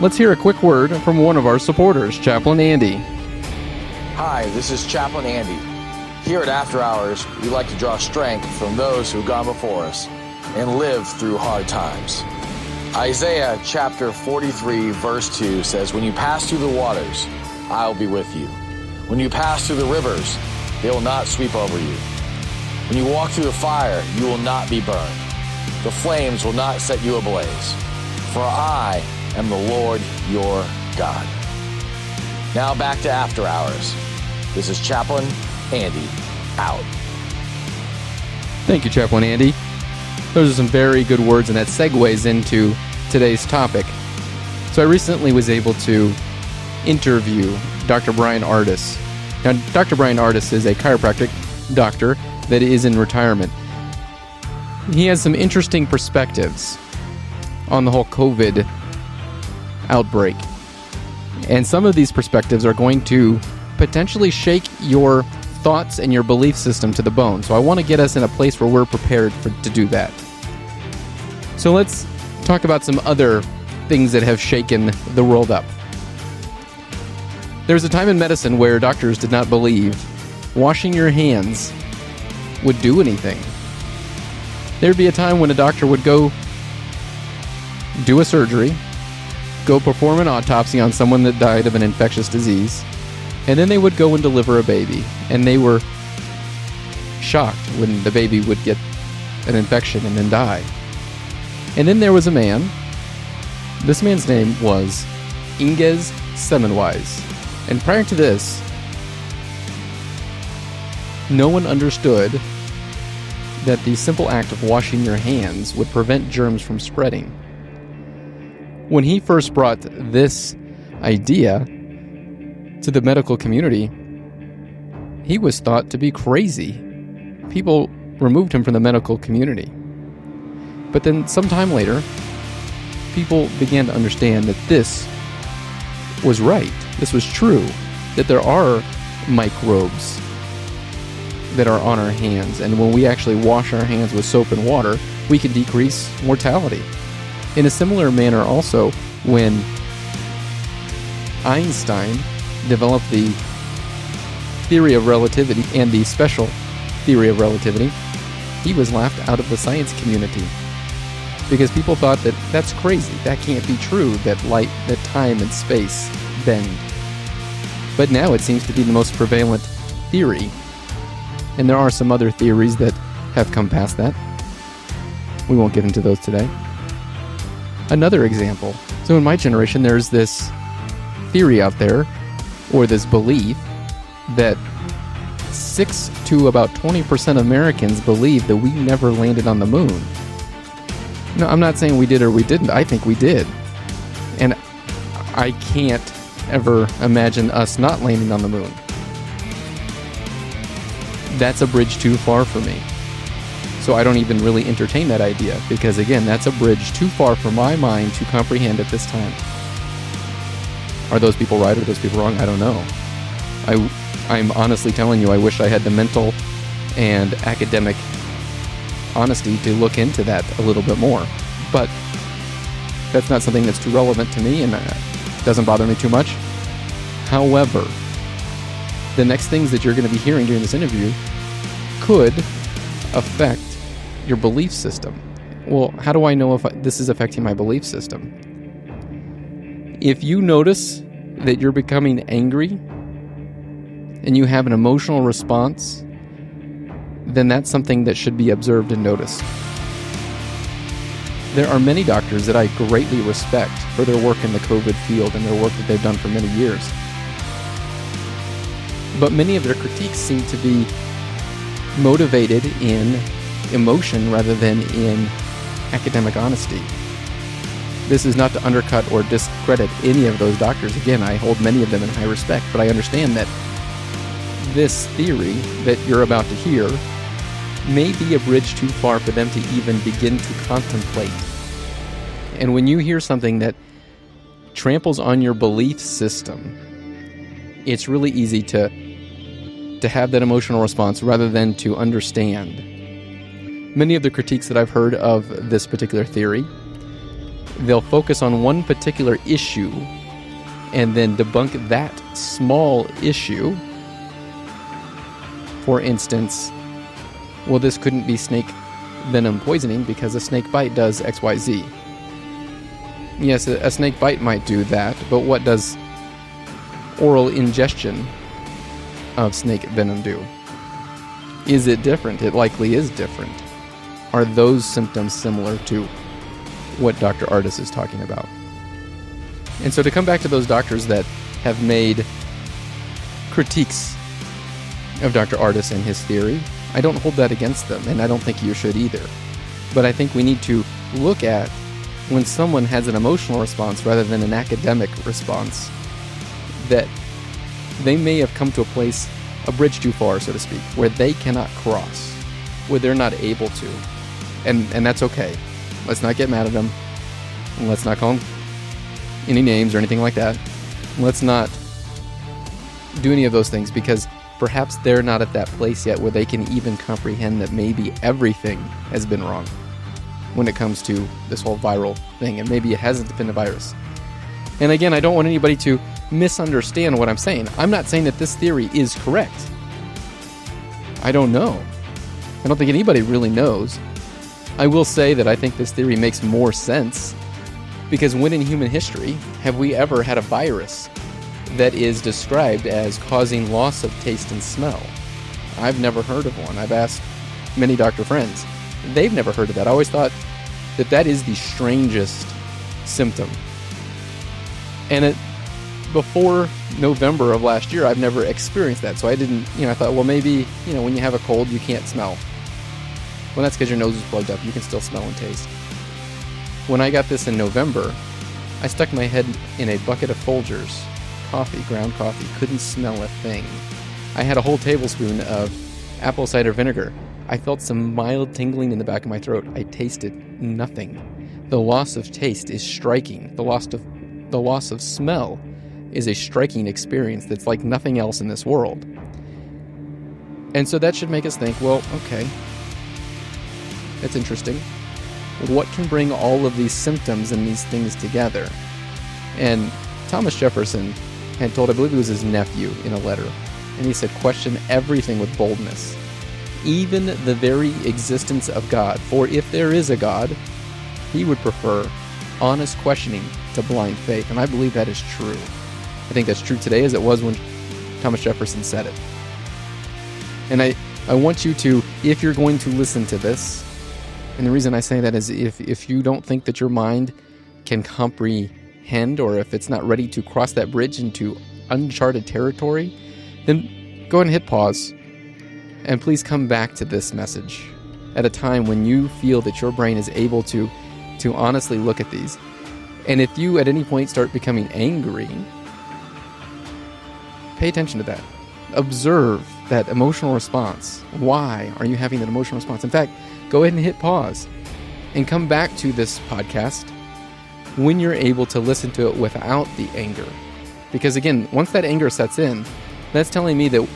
Let's hear a quick word from one of our supporters, Chaplain Andy. Hi, this is Chaplain Andy. Here at After Hours, we like to draw strength from those who've gone before us and lived through hard times. Isaiah chapter 43, verse 2 says, When you pass through the waters, I'll be with you. When you pass through the rivers, they will not sweep over you. When you walk through the fire, you will not be burned. The flames will not set you ablaze. For I am the Lord your God. Now back to After Hours. This is Chaplain Andy out. Thank you, Chaplain Andy. Those are some very good words, and that segues into today's topic. So, I recently was able to interview Dr. Brian Ardis. Now, Dr. Brian Ardis is a chiropractic doctor that is in retirement. He has some interesting perspectives on the whole COVID outbreak. And some of these perspectives are going to potentially shake your thoughts and your belief system to the bone. So I want to get us in a place where we're prepared for, to do that. So let's talk about some other things that have shaken the world up. There was a time in medicine where doctors did not believe washing your hands would do anything. There'd be a time when a doctor would go do a surgery, go perform an autopsy on someone that died of an infectious disease, and then they would go and deliver a baby. And they were shocked when the baby would get an infection and then die. And then there was a man. This man's name was Ignaz Semmelweis. And prior to this, no one understood that the simple act of washing your hands would prevent germs from spreading. When he first brought this idea to the medical community, he was thought to be crazy. People removed him from the medical community. But then, sometime later, people began to understand that this was right. This was true. That there are microbes that are on our hands. And when we actually wash our hands with soap and water, we can decrease mortality. In a similar manner, also, when Einstein developed the theory of relativity and the special theory of relativity, he was laughed out of the science community because people thought that that's crazy. That can't be true. That light, that time and space bend. But now it seems to be the most prevalent theory. And there are some other theories that have come past that. We won't get into those today. Another example. So in my generation, there's this theory out there or this belief that 6 to about 20% of Americans believe that we never landed on the moon. No, I'm not saying we did or we didn't. I think we did. And I can't ever imagine us not landing on the moon. That's a bridge too far for me. So I don't even really entertain that idea because, again, that's a bridge too far for my mind to comprehend at this time. Are those people right or those people wrong? I don't know. I, I'm honestly telling you, I wish I had the mental and academic honesty to look into that a little bit more. But that's not something that's too relevant to me and uh, doesn't bother me too much. However, the next things that you're going to be hearing during this interview could affect your belief system. Well, how do I know if this is affecting my belief system? If you notice that you're becoming angry and you have an emotional response, then that's something that should be observed and noticed. There are many doctors that I greatly respect for their work in the COVID field and their work that they've done for many years. But many of their critiques seem to be motivated in emotion rather than in academic honesty. This is not to undercut or discredit any of those doctors. Again, I hold many of them in high respect, but I understand that this theory that you're about to hear may be a bridge too far for them to even begin to contemplate. And when you hear something that tramples on your belief system, it's really easy to to have that emotional response rather than to understand. Many of the critiques that I've heard of this particular theory, they'll focus on one particular issue and then debunk that small issue. For instance, well, this couldn't be snake venom poisoning because a snake bite does XYZ. Yes, a, snake bite might do that, but what does oral ingestion of snake venom do? Is it different? It likely is different. Are those symptoms similar to what Dr. Ardis is talking about? And so to come back to those doctors that have made critiques of Dr. Ardis and his theory, I don't hold that against them, and I don't think you should either. But I think we need to look at when someone has an emotional response rather than an academic response, that they may have come to a place, a bridge too far, so to speak, where they cannot cross, where they're not able to. And, and that's okay. Let's not get mad at them. Let's not call them any names or anything like that. Let's not do any of those things because perhaps they're not at that place yet where they can even comprehend that maybe everything has been wrong when it comes to this whole viral thing, and maybe it hasn't been a virus. And again, I don't want anybody to misunderstand what I'm saying. I'm not saying that this theory is correct. I don't know. I don't think anybody really knows. I will say that I think this theory makes more sense because when in human history have we ever had a virus that is described as causing loss of taste and smell? I've never heard of one. I've asked many doctor friends. They've never heard of that. I always thought that that is the strangest symptom. And it, before November of last year, I've never experienced that. So I didn't, you know, I thought, well, maybe, you know, when you have a cold, you can't smell. Well, that's because your nose is plugged up. You can still smell and taste. When I got this in November, I stuck my head in a bucket of Folgers coffee, ground coffee, couldn't smell a thing. I had a whole tablespoon of apple cider vinegar. I felt some mild tingling in the back of my throat. I tasted nothing. The loss of taste is striking. The loss of the loss of smell is a striking experience that's like nothing else in this world. And so that should make us think, well, okay. That's interesting. What can bring all of these symptoms and these things together? And Thomas Jefferson had told, I believe it was his nephew in a letter, and he said, question everything with boldness, even the very existence of God. For if there is a God, he would prefer honest questioning to blind faith. And I believe that is true. I think that's true today as it was when Thomas Jefferson said it. And I, I want you to, if you're going to listen to this, and the reason I say that is if, if you don't think that your mind can comprehend or if it's not ready to cross that bridge into uncharted territory, then go ahead and hit pause. And please come back to this message at a time when you feel that your brain is able to, to honestly look at these. And if you at any point start becoming angry, pay attention to that. Observe that emotional response. Why are you having that emotional response? In fact, go ahead and hit pause and come back to this podcast when you're able to listen to it without the anger. Because again, once that anger sets in, that's telling me that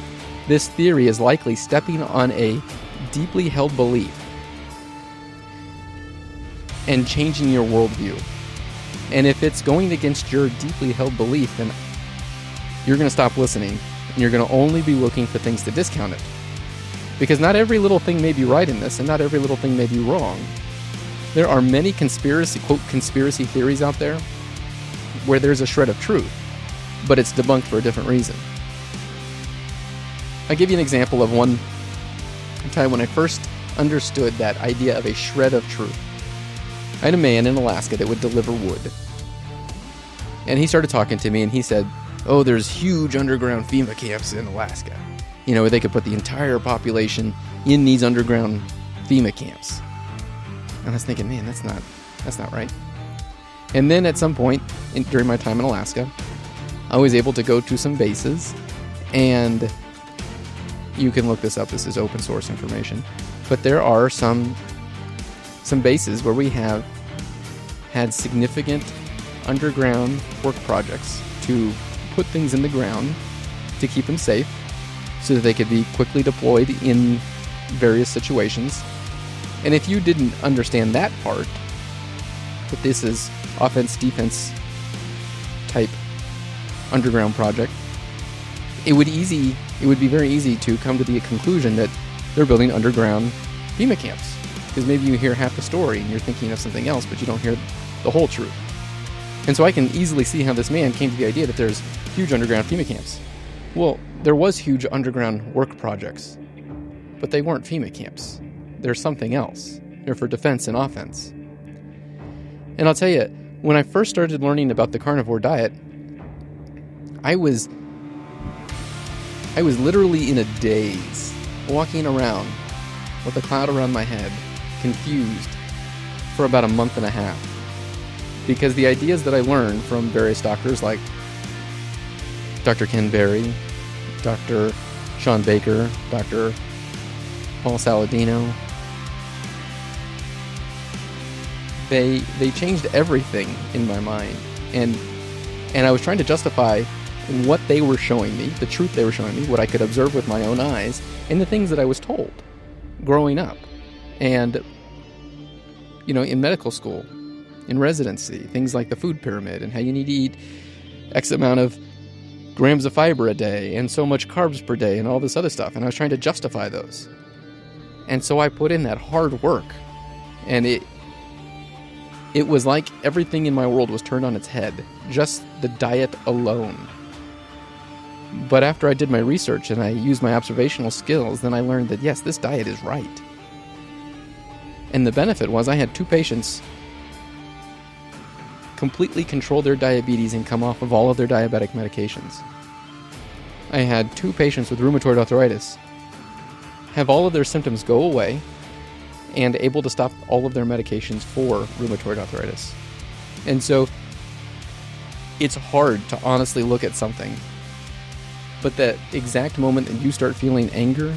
this theory is likely stepping on a deeply held belief and changing your worldview. And if it's going against your deeply held belief, then you're going to stop listening and you're going to only be looking for things to discount it. Because not every little thing may be right in this, and not every little thing may be wrong. There are many conspiracy, quote, conspiracy theories out there where there's a shred of truth, but it's debunked for a different reason. I'll give you an example of one time when I first understood that idea of a shred of truth. I had a man in Alaska that would deliver wood. And he started talking to me and he said, Oh, there's huge underground FEMA camps in Alaska. You know, they could put the entire population in these underground FEMA camps. And I was thinking, man, that's not that's not right. And then at some point in, during my time in Alaska, I was able to go to some bases, and you can look this up. This is open source information, but there are some some bases where we have had significant underground work projects to put things in the ground to keep them safe so that they could be quickly deployed in various situations. And if you didn't understand that part, that this is offense defense type underground project, it would easy it would be very easy to come to the conclusion that they're building underground FEMA camps. Because maybe you hear half the story and you're thinking of something else, but you don't hear the whole truth. And so I can easily see how this man came to the idea that there's huge underground FEMA camps. Well, there was huge underground work projects, but they weren't FEMA camps. They're something else. They're for defense and offense. And I'll tell you, when I first started learning about the carnivore diet, I was I was literally in a daze, walking around with a cloud around my head, confused for about a month and a half. Because the ideas that I learned from various doctors like Dr. Ken Berry, Dr. Shawn Baker, Dr. Paul Saladino, they they changed everything in my mind. And and I was trying to justify what they were showing me, the truth they were showing me, what I could observe with my own eyes, and the things that I was told growing up. And, you know, in medical school, in residency, things like the food pyramid and how you need to eat X amount of grams of fiber a day and so much carbs per day and all this other stuff. And I was trying to justify those. And so I put in that hard work. And it, it was like everything in my world was turned on its head, just the diet alone. But after I did my research and I used my observational skills, then I learned that yes, this diet is right. And the benefit was I had two patients completely control their diabetes and come off of all of their diabetic medications. I had two patients with rheumatoid arthritis have all of their symptoms go away and able to stop all of their medications for rheumatoid arthritis. And so it's hard to honestly look at something but that exact moment that you start feeling anger,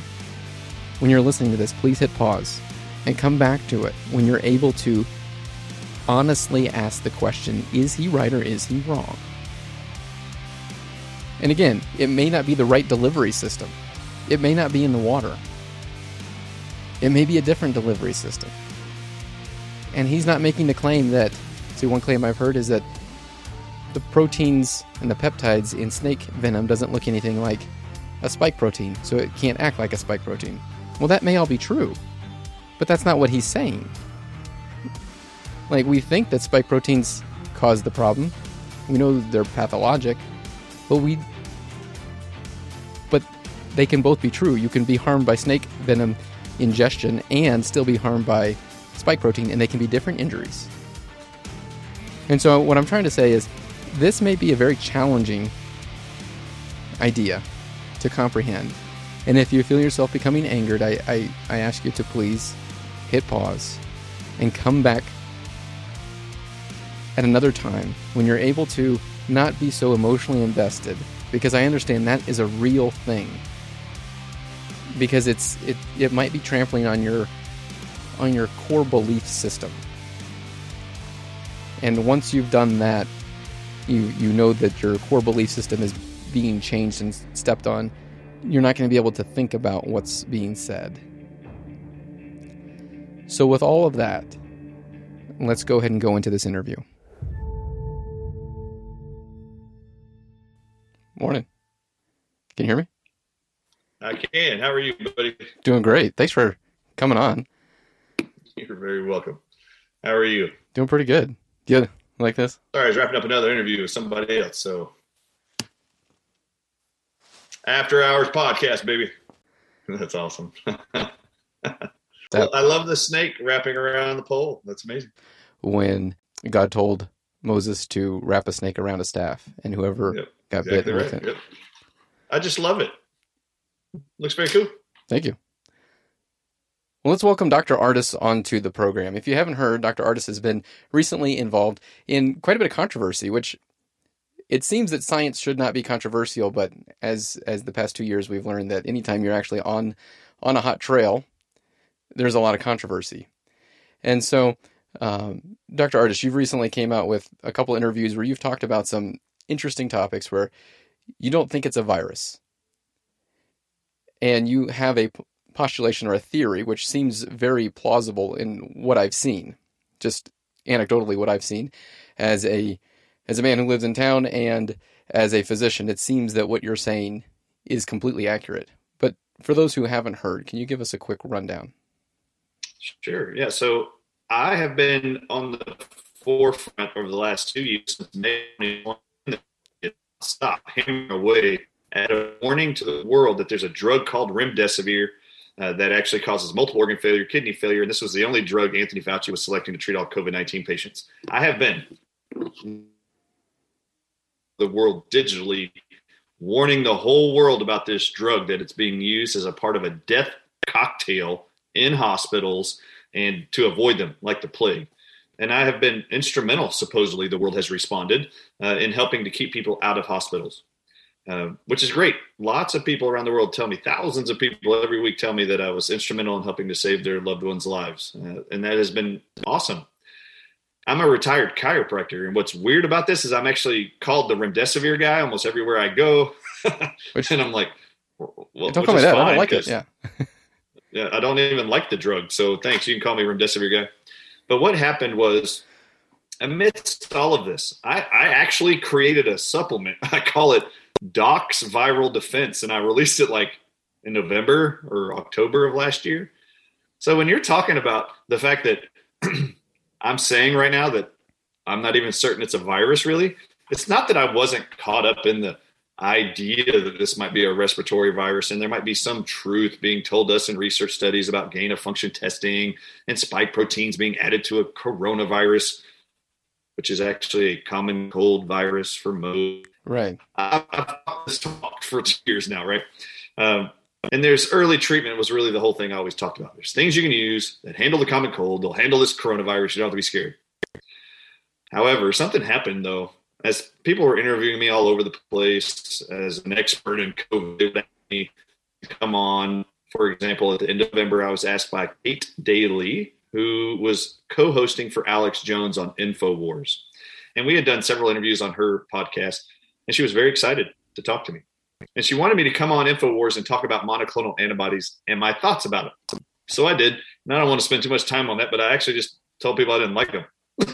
when you're listening to this, please hit pause and come back to it when you're able to honestly ask the question is he right or is he wrong? And again, it may not be the right delivery system, it may not be in the water, it may be a different delivery system. And he's not making the claim that, see, one claim I've heard is that the proteins and the peptides in snake venom doesn't look anything like a spike protein, so it can't act like a spike protein. Well, that may all be true, but that's not what he's saying. Like, we think that spike proteins cause the problem. We know they're pathologic, but we. But they can both be true. You can be harmed by snake venom ingestion and still be harmed by spike protein, and they can be different injuries. And so, what I'm trying to say is this may be a very challenging idea to comprehend. And if you feel yourself becoming angered, I, I, I ask you to please hit pause and come back at another time when you're able to not be so emotionally invested because I understand that is a real thing. Because it's it, it might be trampling on your on your core belief system. And once you've done that, you you know that your core belief system is being changed and stepped on, you're not going to be able to think about what's being said. So, with all of that, let's go ahead and go into this interview. Morning. Can you hear me? I can. How are you, buddy? Doing great. Thanks for coming on. You're very welcome. How are you? Doing pretty good. Good like this? Sorry, I was wrapping up another interview with somebody else. So, after hours podcast, baby. That's awesome. that, well, I love the snake wrapping around the pole. That's amazing. When God told Moses to wrap a snake around a staff, and whoever yep, got exactly bitten right. with it. Yep. I just love it. Looks very cool. Thank you. Well, let's welcome Dr. Ardis onto the program. If you haven't heard, Dr. Ardis has been recently involved in quite a bit of controversy, which it seems that science should not be controversial, but as as the past two years we've learned that anytime you're actually on on a hot trail, there's a lot of controversy. And so, um, Dr. Ardis, you've recently came out with a couple interviews where you've talked about some interesting topics where you don't think it's a virus, and you have a postulation or a theory, which seems very plausible in what I've seen, just anecdotally what I've seen as a as a man who lives in town and as a physician, it seems that what you're saying is completely accurate. But for those who haven't heard, can you give us a quick rundown? Sure. Yeah. So I have been on the forefront over the last two years since May stop hammering away at a warning to the world that there's a drug called remdesivir uh, that actually causes multiple organ failure, kidney failure, and this was the only drug Anthony Fauci was selecting to treat all COVID 19 patients. I have been the world digitally warning the whole world about this drug that it's being used as a part of a death cocktail in hospitals and to avoid them like the plague. And I have been instrumental, supposedly, the world has responded uh, in helping to keep people out of hospitals. Uh, which is great. Lots of people around the world tell me, thousands of people every week tell me that I was instrumental in helping to save their loved ones' lives. Uh, and that has been awesome. I'm a retired chiropractor. And what's weird about this is I'm actually called the remdesivir guy almost everywhere I go. which, and I'm like, well, don't call me that. I don't like it. Yeah. yeah. I don't even like the drug. So thanks. You can call me remdesivir guy. But what happened was amidst all of this, I, I actually created a supplement. I call it Docs Viral Defense, and I released it like in November or October of last year. So when you're talking about the fact that I'm saying right now that I'm not even certain it's a virus, really, it's not that I wasn't caught up in the idea that this might be a respiratory virus and there might be some truth being told us in research studies about gain of function testing and spike proteins being added to a coronavirus which is actually a common cold virus for most Right. I've, talked for two years now, right? Um, and there's early treatment was really the whole thing I always talked about. There's things you can use that handle the common cold. They'll handle this coronavirus. You don't have to be scared. However, something happened though. As people were interviewing me all over the place as an expert in COVID, to come on. For example, at the end of November, I was asked by Kate Dalley, who was co-hosting for Alex Jones on Infowars, and we had done several interviews on her podcast and she was very excited to talk to me. And she wanted me to come on InfoWars and talk about monoclonal antibodies and my thoughts about it. So I did. And I don't want to spend too much time on that, but I actually just told people I didn't like them.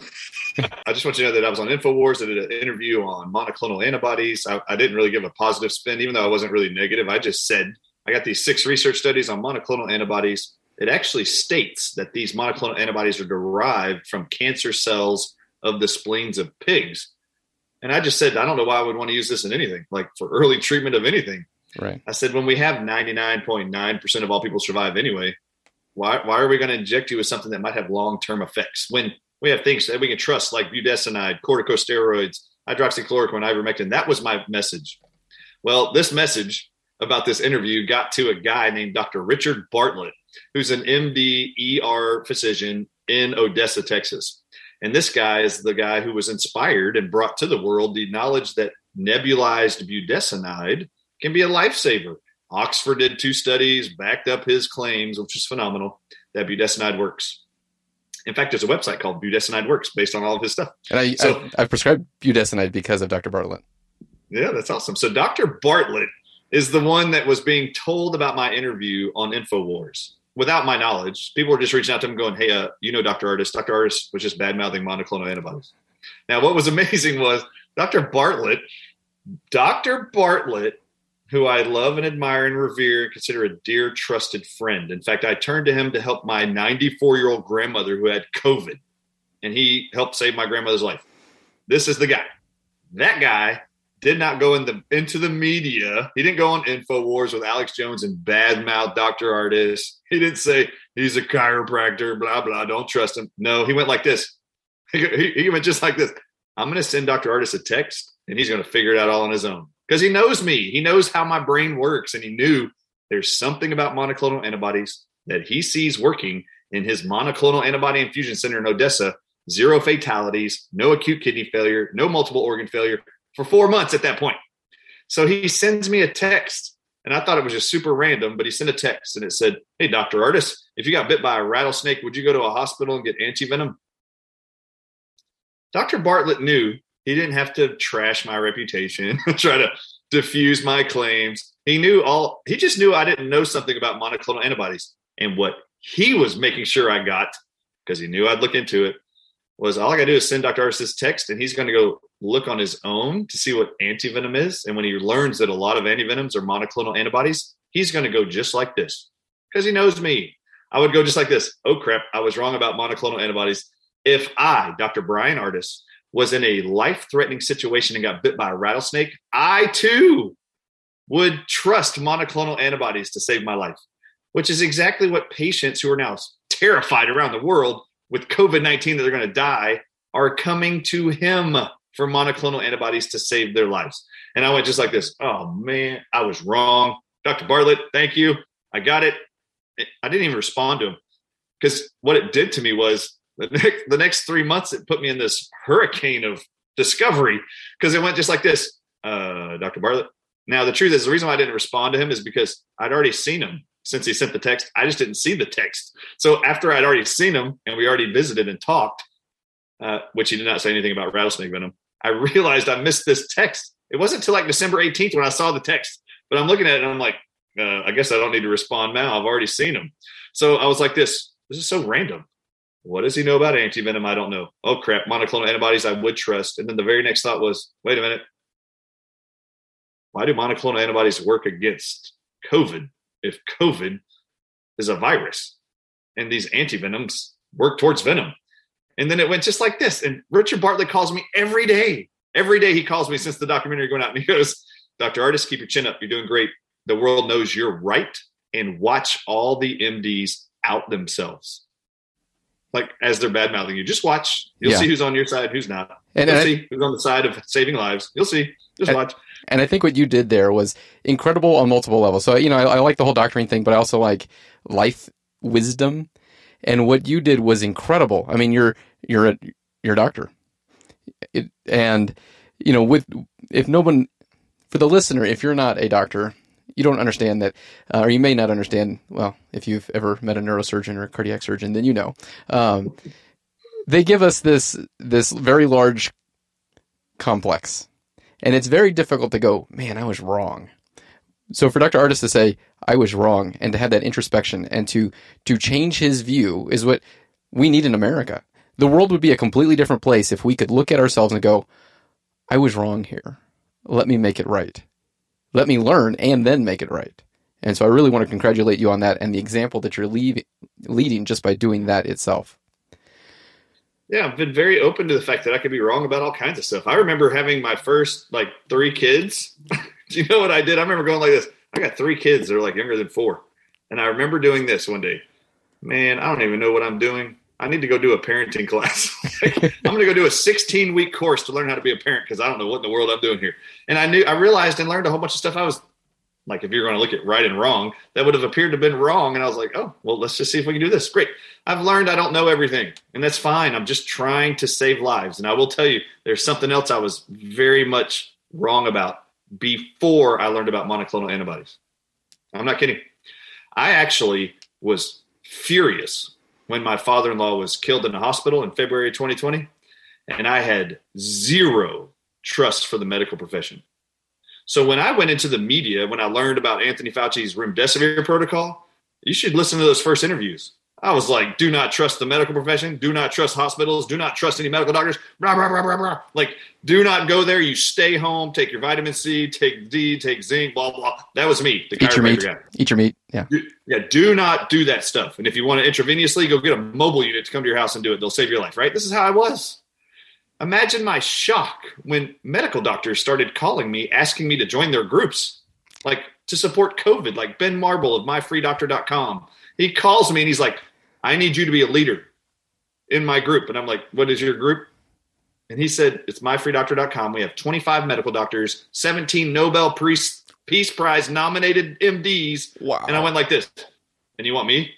I just want you to know that I was on InfoWars. I did an interview on monoclonal antibodies. I, I didn't really give a positive spin, even though I wasn't really negative. I just said, I got these six research studies on monoclonal antibodies. It actually states that these monoclonal antibodies are derived from cancer cells of the spleens of pigs. And I just said, I don't know why I would want to use this in anything, like for early treatment of anything. Right. I said, when we have 99.9% of all people survive anyway, why, why are we going to inject you with something that might have long term effects when we have things that we can trust, like budesonide, corticosteroids, hydroxychloroquine, ivermectin? That was my message. Well, this message about this interview got to a guy named Dr. Richard Bartlett, who's an MD ER physician in Odessa, Texas. And this guy is the guy who was inspired and brought to the world the knowledge that nebulized budesonide can be a lifesaver. Oxford did two studies, backed up his claims, which is phenomenal, that budesonide works. In fact, there's a website called Budesonide Works based on all of his stuff. And I, so, I, I prescribed budesonide because of Dr. Bartlett. Yeah, that's awesome. So Dr. Bartlett is the one that was being told about my interview on InfoWars without my knowledge, people were just reaching out to him going, Hey, uh, you know, Dr. Ardis, Dr. Ardis was just bad mouthing monoclonal antibodies. Now, what was amazing was Dr. Bartlett, Dr. Bartlett, who I love and admire and revere and consider a dear, trusted friend. In fact, I turned to him to help my 94 year old grandmother who had COVID, and he helped save my grandmother's life. This is the guy. That guy did not go in the, into the media. He didn't go on InfoWars with Alex Jones and badmouth Dr. Ardis. He didn't say he's a chiropractor, blah, blah, don't trust him. No, he went like this. He, he went just like this. I'm going to send Dr. Ardis a text and he's going to figure it out all on his own because he knows me. He knows how my brain works and he knew there's something about monoclonal antibodies that he sees working in his monoclonal antibody infusion center in Odessa zero fatalities, no acute kidney failure, no multiple organ failure for four months at that point. So he sends me a text, and I thought it was just super random, but he sent a text and it said, Hey, Dr. Ardis, if you got bit by a rattlesnake, would you go to a hospital and get antivenom? Dr. Bartlett knew he didn't have to trash my reputation, try to diffuse my claims. He knew all, he just knew I didn't know something about monoclonal antibodies. And what he was making sure I got, because he knew I'd look into it, was all I gotta do is send Dr. Ardis this text and he's gonna go look on his own to see what antivenom is. And when he learns that a lot of antivenoms are monoclonal antibodies, he's gonna go just like this because he knows me. I would go just like this. Oh crap, I was wrong about monoclonal antibodies. If I, Dr. Brian Ardis, was in a life threatening situation and got bit by a rattlesnake, I too would trust monoclonal antibodies to save my life, which is exactly what patients who are now terrified around the world with COVID 19 that they're going to die are coming to him for monoclonal antibodies to save their lives. And I went just like this Oh man, I was wrong. Dr. Bartlett, thank you. I got it. I didn't even respond to him because what it did to me was the next, the next three months, it put me in this hurricane of discovery because it went just like this uh, Dr. Bartlett. Now, the truth is, the reason why I didn't respond to him is because I'd already seen him since he sent the text. I just didn't see the text. So after I'd already seen him and we already visited and talked, uh, which he did not say anything about rattlesnake venom, I realized I missed this text. It wasn't until like December 18th when I saw the text, but I'm looking at it and I'm like, uh, I guess I don't need to respond now. I've already seen him. So I was like, this, this is so random. What does he know about antivenom? I don't know. Oh crap, monoclonal antibodies I would trust. And then the very next thought was, wait a minute. Why do monoclonal antibodies work against COVID if COVID is a virus and these antivenoms work towards venom? And then it went just like this. And Richard Bartlett calls me every day. Every day he calls me since the documentary going out and he goes, Dr. Ardis, keep your chin up. You're doing great. The world knows you're right. And watch all the MDs out themselves like as they're bad mouthing you. Just watch. You'll yeah. see who's on your side, who's not. And, You'll and see I, who's on the side of saving lives. You'll see. Just and, watch. And I think what you did there was incredible on multiple levels. So you know, I, I like the whole doctoring thing, but I also like life wisdom. And what you did was incredible. I mean, you're you're a you're a doctor, it, and you know, with if no one for the listener, if you're not a doctor, you don't understand that, uh, or you may not understand. Well, if you've ever met a neurosurgeon or a cardiac surgeon, then you know. Um, they give us this this very large complex, and it's very difficult to go. Man, I was wrong. So for Dr. Ardis to say I was wrong and to have that introspection and to to change his view is what we need in America. The world would be a completely different place if we could look at ourselves and go, I was wrong here. Let me make it right let me learn and then make it right. And so I really want to congratulate you on that and the example that you're leave, leading just by doing that itself. Yeah, I've been very open to the fact that I could be wrong about all kinds of stuff. I remember having my first like three kids. Do you know what I did? I remember going like this. I got three kids that are like younger than four. And I remember doing this one day. Man, I don't even know what I'm doing. I need to go do a parenting class. I'm going to go do a 16 week course to learn how to be a parent because I don't know what in the world I'm doing here. And I knew, I realized and learned a whole bunch of stuff I was like, if you're going to look at right and wrong, that would have appeared to have been wrong. And I was like, oh, well, let's just see if we can do this. Great. I've learned I don't know everything, and that's fine. I'm just trying to save lives. And I will tell you, there's something else I was very much wrong about before I learned about monoclonal antibodies. I'm not kidding. I actually was furious when my father in law was killed in a hospital in February 2020. And I had zero trust for the medical profession. So when I went into the media, when I learned about Anthony Fauci's remdesivir protocol, you should listen to those first interviews. I was like, do not trust the medical profession. Do not trust hospitals. Do not trust any medical doctors. Blah, blah, blah, blah, blah. Like, do not go there. You stay home, take your vitamin C, take D, take zinc, blah, blah. That was me, the Eat your meat. Guy. Eat your meat. Yeah. yeah. Do not do that stuff. And if you want to intravenously, go get a mobile unit to come to your house and do it. They'll save your life, right? This is how I was. Imagine my shock when medical doctors started calling me, asking me to join their groups, like to support COVID, like Ben Marble of myfreedoctor.com. He calls me and he's like, I need you to be a leader in my group. And I'm like, what is your group? And he said, it's myfreedoctor.com. We have 25 medical doctors, 17 Nobel Peace, Peace Prize nominated MDs. Wow. And I went like this. And you want me?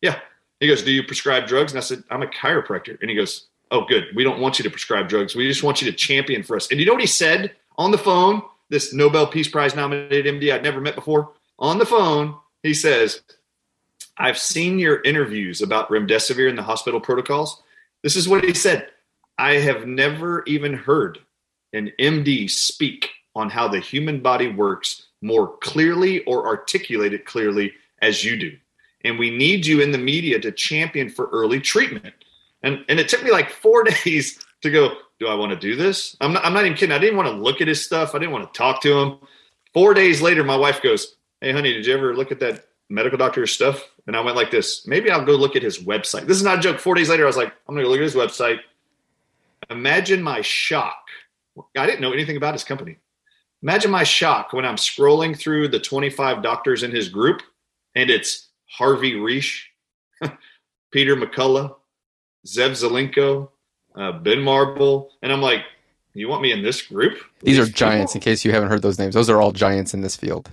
Yeah. He goes, Do you prescribe drugs? And I said, I'm a chiropractor. And he goes, Oh, good. We don't want you to prescribe drugs. We just want you to champion for us. And you know what he said on the phone? This Nobel Peace Prize nominated MD I'd never met before. On the phone, he says, I've seen your interviews about remdesivir and the hospital protocols. This is what he said. I have never even heard an MD speak on how the human body works more clearly or articulate it clearly as you do. And we need you in the media to champion for early treatment. And, and it took me like four days to go, do I want to do this? I'm not, I'm not even kidding. I didn't want to look at his stuff. I didn't want to talk to him. Four days later, my wife goes, Hey, honey, did you ever look at that medical doctor's stuff? And I went like this. Maybe I'll go look at his website. This is not a joke. Four days later, I was like, I'm going to look at his website. Imagine my shock. I didn't know anything about his company. Imagine my shock when I'm scrolling through the 25 doctors in his group and it's Harvey Risch, Peter McCullough, Zev Zelenko, uh, Ben Marble. And I'm like, you want me in this group? These are giants, in case you haven't heard those names. Those are all giants in this field.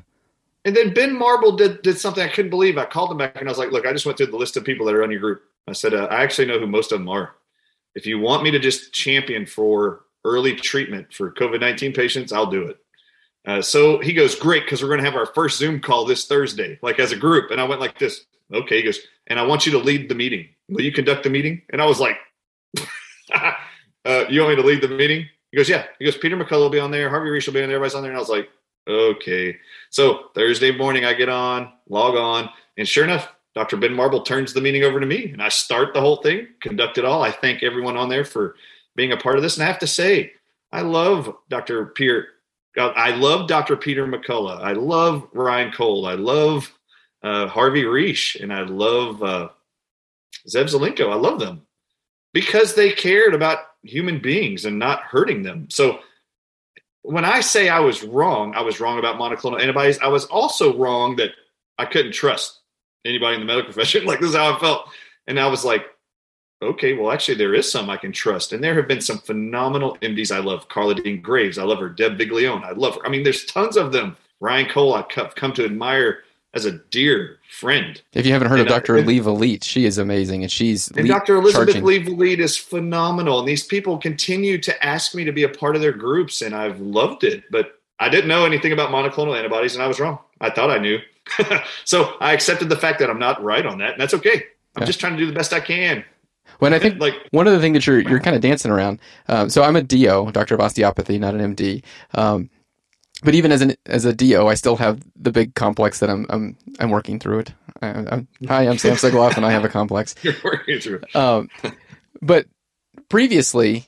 And then Ben Marble did, did something I couldn't believe. I called him back and I was like, look, I just went through the list of people that are on your group. I said, uh, I actually know who most of them are. If you want me to just champion for early treatment for COVID 19 patients, I'll do it. Uh, so he goes, Great, because we're going to have our first Zoom call this Thursday, like as a group. And I went like this. Okay. He goes, And I want you to lead the meeting. Will you conduct the meeting? And I was like, uh, You want me to lead the meeting? He goes, Yeah. He goes, Peter McCullough will be on there. Harvey Risch will be on there. Everybody's on there. And I was like, Okay. So Thursday morning, I get on, log on. And sure enough, Dr. Ben Marble turns the meeting over to me and I start the whole thing, conduct it all. I thank everyone on there for being a part of this. And I have to say, I love Dr. Peter. I love Dr. Peter McCullough. I love Ryan Cole. I love uh, Harvey Risch, and I love uh, Zev Zelenko. I love them because they cared about human beings and not hurting them. So when I say I was wrong, I was wrong about monoclonal antibodies. I was also wrong that I couldn't trust anybody in the medical profession. like this is how I felt. And I was like, okay, well, actually, there is some I can trust. And there have been some phenomenal MDs I love. Carla Dean Graves, I love her. Deb Viglione, I love her. I mean, there's tons of them. Ryan Cole, I've come to admire as a dear friend. If you haven't heard and of Dr. Aliva Leet, she is amazing, and she's and Dr. Elizabeth charging. Vliet is phenomenal. And these people continue to ask me to be a part of their groups, and I've loved it. But I didn't know anything about monoclonal antibodies, and I was wrong. I thought I knew. so I accepted the fact that I'm not right on that, and that's okay. I'm yeah. just trying to do the best I can. When I think like one of the things that you're you're kind of dancing around. Um, so I'm a DO, doctor of osteopathy, not an MD. Um, but even as an as a DO, I still have the big complex that I'm I'm I'm working through it. I, I'm, hi, I'm Sam Sigoloff, and I have a complex. You're working through it. Um, but previously,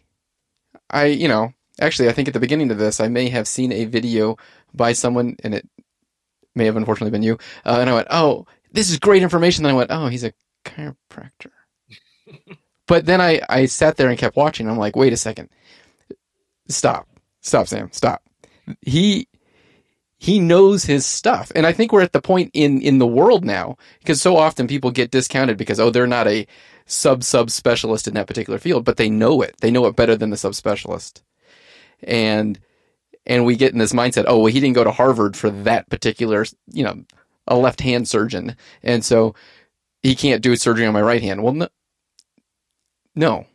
I you know actually I think at the beginning of this, I may have seen a video by someone, and it may have unfortunately been you. Uh, and I went, oh, this is great information. Then I went, oh, he's a chiropractor. but then I, I sat there and kept watching. I'm like, wait a second. Stop. Stop, Sam. Stop. He he knows his stuff. And I think we're at the point in in the world now because so often people get discounted because oh they're not a sub sub specialist in that particular field, but they know it. They know it better than the sub specialist. And and we get in this mindset, oh, well, he didn't go to Harvard for that particular, you know, a left hand surgeon. And so he can't do surgery on my right hand. Well, no, no.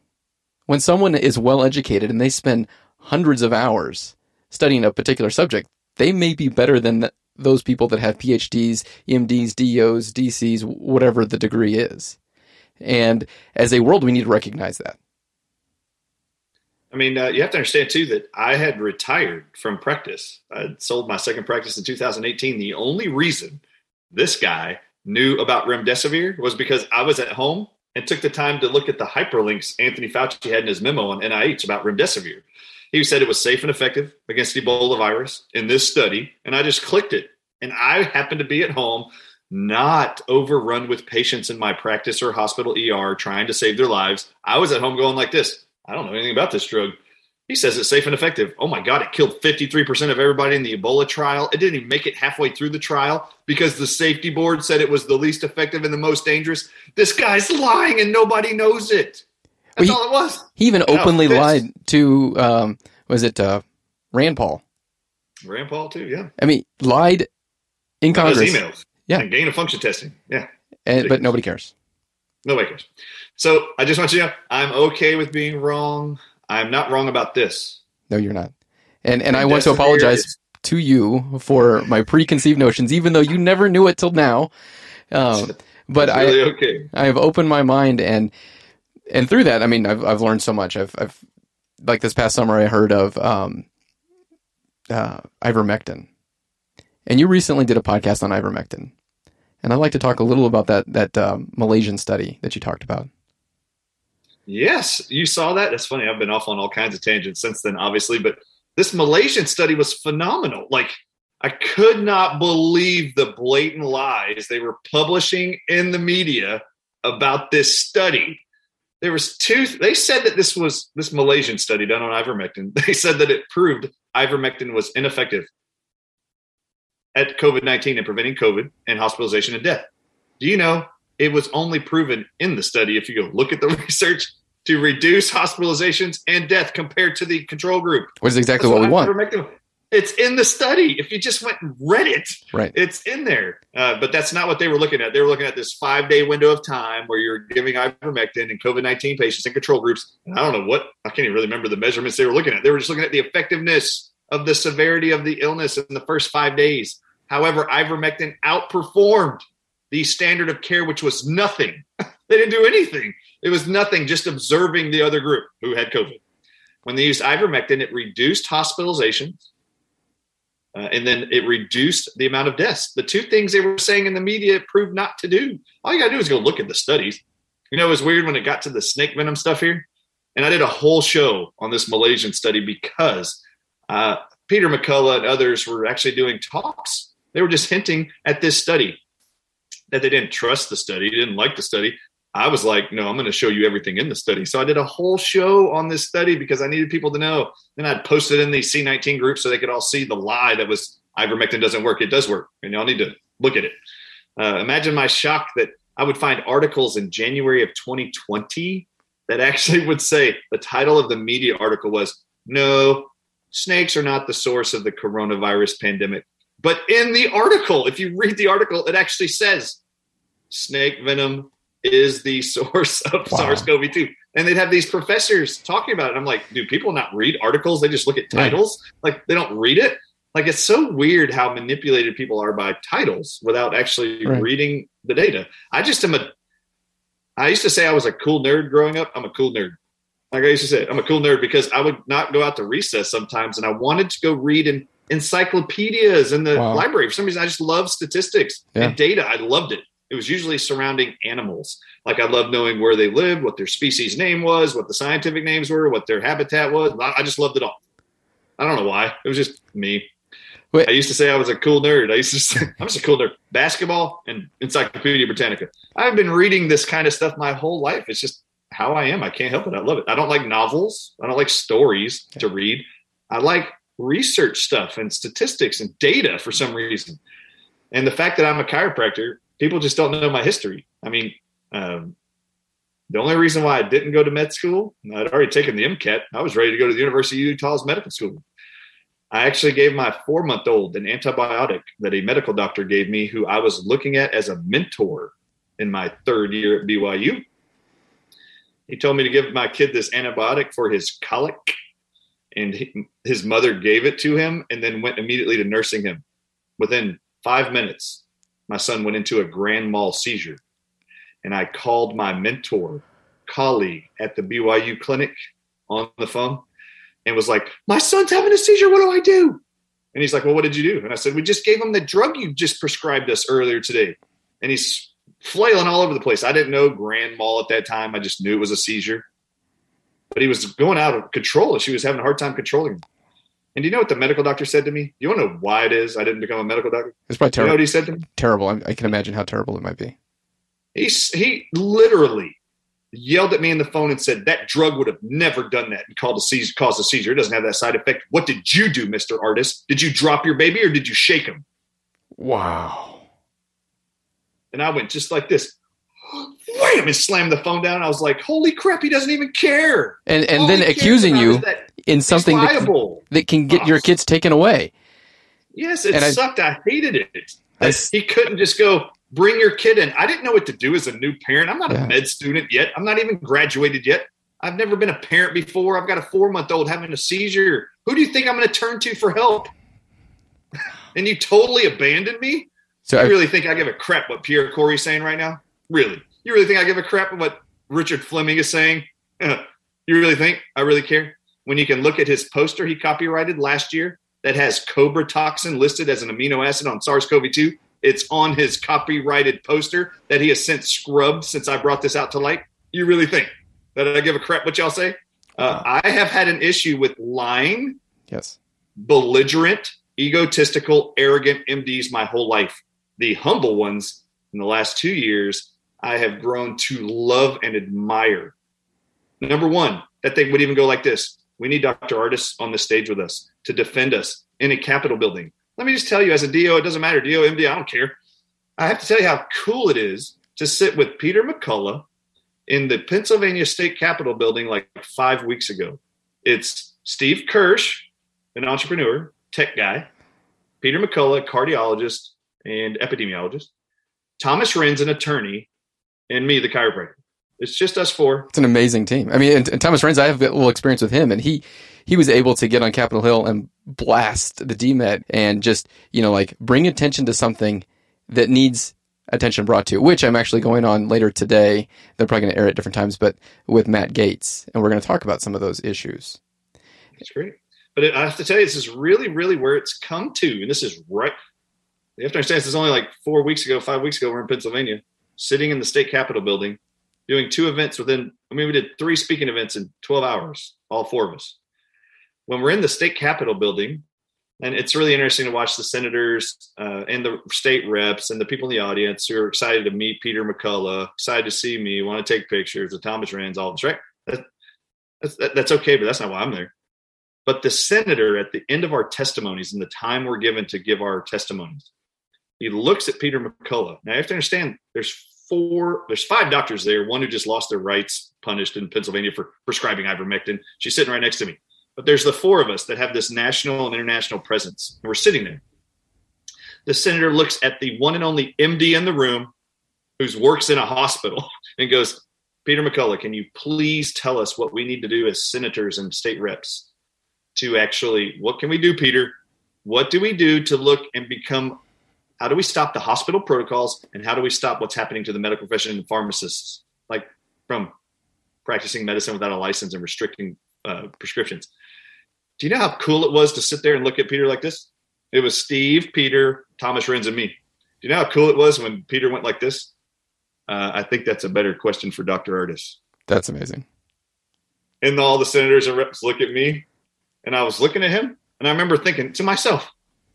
When someone is well educated and they spend hundreds of hours studying a particular subject, they may be better than th- those people that have PhDs, MDs, DOs, DCs, whatever the degree is. And as a world, we need to recognize that. I mean, uh, you have to understand too that I had retired from practice. I sold my second practice in 2018. The only reason this guy knew about remdesivir was because I was at home and took the time to look at the hyperlinks Anthony Fauci had in his memo on NIH about remdesivir. He said it was safe and effective against Ebola virus in this study, and I just clicked it. And I happened to be at home, not overrun with patients in my practice or hospital ER trying to save their lives. I was at home going like this I don't know anything about this drug. He says it's safe and effective. Oh my God, it killed 53% of everybody in the Ebola trial. It didn't even make it halfway through the trial because the safety board said it was the least effective and the most dangerous. This guy's lying and nobody knows it. That's he, all it was. He even openly lied to, um, was it uh, Rand Paul? Rand Paul, too, yeah. I mean, lied in Congress. emails. Yeah. And gain of function testing. Yeah. And, but nobody cares. Nobody cares. So I just want you to know I'm okay with being wrong. I'm not wrong about this. No, you're not. And and I want to apologize to you for my preconceived notions, even though you never knew it till now. Um, but really I okay. I have opened my mind and and through that, I mean, I've I've learned so much. I've I've like this past summer, I heard of um, uh, ivermectin, and you recently did a podcast on ivermectin, and I'd like to talk a little about that that um, Malaysian study that you talked about. Yes, you saw that. That's funny. I've been off on all kinds of tangents since then, obviously, but this Malaysian study was phenomenal. Like I could not believe the blatant lies they were publishing in the media about this study. There was two. They said that this was this Malaysian study done on ivermectin. They said that it proved ivermectin was ineffective at COVID nineteen and preventing COVID and hospitalization and death. Do you know it was only proven in the study if you go look at the research to reduce hospitalizations and death compared to the control group. Which is exactly That's what we want. It's in the study. If you just went and read it, Right. it's in there. Uh, but that's not what they were looking at. They were looking at this five day window of time where you're giving ivermectin in COVID 19 patients in control groups. And I don't know what, I can't even really remember the measurements they were looking at. They were just looking at the effectiveness of the severity of the illness in the first five days. However, ivermectin outperformed the standard of care, which was nothing. they didn't do anything. It was nothing, just observing the other group who had COVID. When they used ivermectin, it reduced hospitalizations uh, and then it reduced the amount of deaths. The two things they were saying in the media proved not to do. All you got to do is go look at the studies. You know, it was weird when it got to the snake venom stuff here. And I did a whole show on this Malaysian study because uh, Peter McCullough and others were actually doing talks. They were just hinting at this study that they didn't trust the study, didn't like the study. I was like, no, I'm going to show you everything in the study. So I did a whole show on this study because I needed people to know. Then I'd post it in these C19 groups so they could all see the lie that was ivermectin doesn't work. It does work, and y'all need to look at it. Uh, imagine my shock that I would find articles in January of 2020 that actually would say the title of the media article was "No, snakes are not the source of the coronavirus pandemic." But in the article, if you read the article, it actually says snake venom is the source of Wow. SARS-CoV-2. And they'd have these professors talking about it. I'm like, do people not read articles? They just look at titles. Like they don't read it. Like it's so weird how manipulated people are by titles without actually Right. reading the data. I just am a I used to say I was a cool nerd growing up. I'm a cool nerd. Like I used to say, I'm a cool nerd because I would not go out to recess sometimes and I wanted to go read in encyclopedias in the Wow. library. For some reason, I just love statistics Yeah. and data. I loved it. It was usually surrounding animals. Like I loved knowing where they lived, what their species name was, what the scientific names were, what their habitat was. I I just loved it all. I don't know why. It was just me. Wait. I used to say I was a cool nerd. I used to say I'm just a cool nerd. Basketball and Encyclopedia Britannica. I've been reading this kind of stuff my whole life. It's just how I am. I can't help it. I love it. I don't like novels. I don't like stories to read. I like research stuff and statistics and data for some reason. And the fact that I'm a chiropractor, people just don't know my history. I mean, um, the only reason why I didn't go to med school, I'd already taken the MCAT. I was ready to go to the University of Utah's medical school. I actually gave my four month old an antibiotic that a medical doctor gave me, who I was looking at as a mentor in my third year at BYU. He told me to give my kid this antibiotic for his colic, and he, his mother gave it to him and then went immediately to nursing him. Within five minutes, my son went into a grand mal seizure. And I called my mentor, colleague at the BYU clinic on the phone and was like, My son's having a seizure. What do I do? And he's like, Well, what did you do? And I said, We just gave him the drug you just prescribed us earlier today. And he's flailing all over the place. I didn't know grand mal at that time. I just knew it was a seizure. But he was going out of control. And she was having a hard time controlling him. And do you know what the medical doctor said to me? You want to know why it is I didn't become a medical doctor? It's probably terrible. You know what he said to me? terrible. I, can imagine how terrible it might be. He he literally yelled at me in the phone and said that drug would have never done that and called a seizure, caused a seizure. It doesn't have that side effect. What did you do, Mister Ardis? Did you drop your baby or did you shake him? Wow. And I went just like this, wham, and slammed the phone down. I was like, "Holy crap! He doesn't even care." And and All then accusing you in something that can, that can get your kids taken away. Yes, it And sucked. I hated it. I he couldn't just go, bring your kid in. I didn't know what to do as a new parent. I'm not Yeah. a med student yet. I'm not even graduated yet. I've never been a parent before. I've got a four month old having a seizure. Who do you think I'm going to turn to for help? and you totally abandoned me? So You I, really think I give a crap what Pierre Kory's saying right now? Really? You really think I give a crap what Richard Fleming is saying? you really think I really care? When you can look at his poster he copyrighted last year that has cobra toxin listed as an amino acid on SARS CoV 2, it's on his copyrighted poster that he has since scrubbed since I brought this out to light. You really think that I give a crap what y'all say? Uh, I have had an issue with lying yes. belligerent, egotistical, arrogant MDs my whole life. The humble ones in the last two years, I have grown to love and admire. Number one, that they would even go like this We need Dr. Ardis on the stage with us to defend us in a Capitol building. Let me just tell you, as a DO, it doesn't matter, DO, MD, I don't care. I have to tell you how cool it is to sit with Peter McCullough in the Pennsylvania State Capitol building like five weeks ago. It's Steve Kirsch, an entrepreneur, tech guy, Peter McCullough, cardiologist and epidemiologist, Thomas Renz, an attorney, and me, the chiropractor. It's just us four. It's an amazing team. I mean, and, and Thomas Renz, I have a little experience with him, and he he was able to get on Capitol Hill and blast the DMED and just you know like bring attention to something that needs attention brought to, which I'm actually going on later today. They're probably going to air at different times, but with Matt Gaetz, and we're going to talk about some of those issues. It's great. But it, I have to tell you, this is really, really where it's come to. And this is right. You have to understand, this is only like four weeks ago, five weeks ago, we're in Pennsylvania, sitting in the state capitol building, doing two events within, I mean, we did three speaking events in 12 hours, all four of us. When we're in the state capitol building, and it's really interesting to watch the senators uh, and the state reps and the people in the audience who are excited to meet Peter McCullough, excited to see me, want to take pictures of Thomas Renz, all this, right? That, that's, that, that's okay, but that's not why I'm there. But the senator, at the end of our testimonies and the time we're given to give our testimonies, he looks at Peter McCullough. Now you have to understand there's four, there's five doctors there. One who just lost their rights, punished in Pennsylvania for prescribing ivermectin. She's sitting right next to me. But there's the four of us that have this national and international presence. And we're sitting there. The senator looks at the one and only MD in the room who works in a hospital and goes, Peter McCullough, can you please tell us what we need to do as senators and state reps to actually, what can we do, Peter? What do we do to look and become, how do we stop the hospital protocols and how do we stop what's happening to the medical profession and pharmacists, like from practicing medicine without a license and restricting uh, prescriptions? Do you know how cool it was to sit there and look at Peter like this? It was Steve, Peter, Thomas Renz, and me. Do you know how cool it was when Peter went like this? Uh, I think that's a better question for Dr. Ardis. That's amazing. And all the senators and reps look at me, and I was looking at him, and I remember thinking to myself,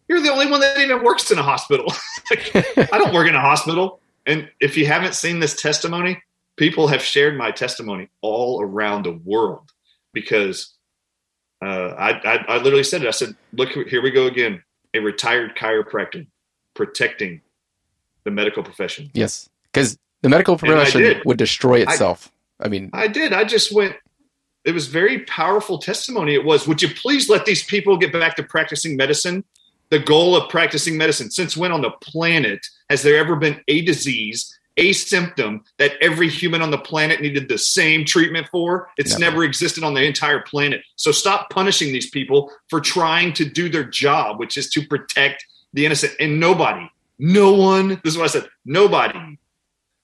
"You're the only one that even works in a hospital. like, I don't work in a hospital." And if you haven't seen this testimony, people have shared my testimony all around the world because uh, I, I, I literally said it. I said, "Look, here we go again. A retired chiropractor protecting the medical profession." Yes, because the medical profession would destroy itself. I, mean, I did. I just went. It was very powerful testimony. It was. Would you please let these people get back to practicing medicine? The goal of practicing medicine. Since when on the planet has there ever been a disease, a symptom that every human on the planet needed the same treatment for? It's Never. never existed on the entire planet. So stop punishing these people for trying to do their job, which is to protect the innocent. And nobody, no one. This is what I said. Nobody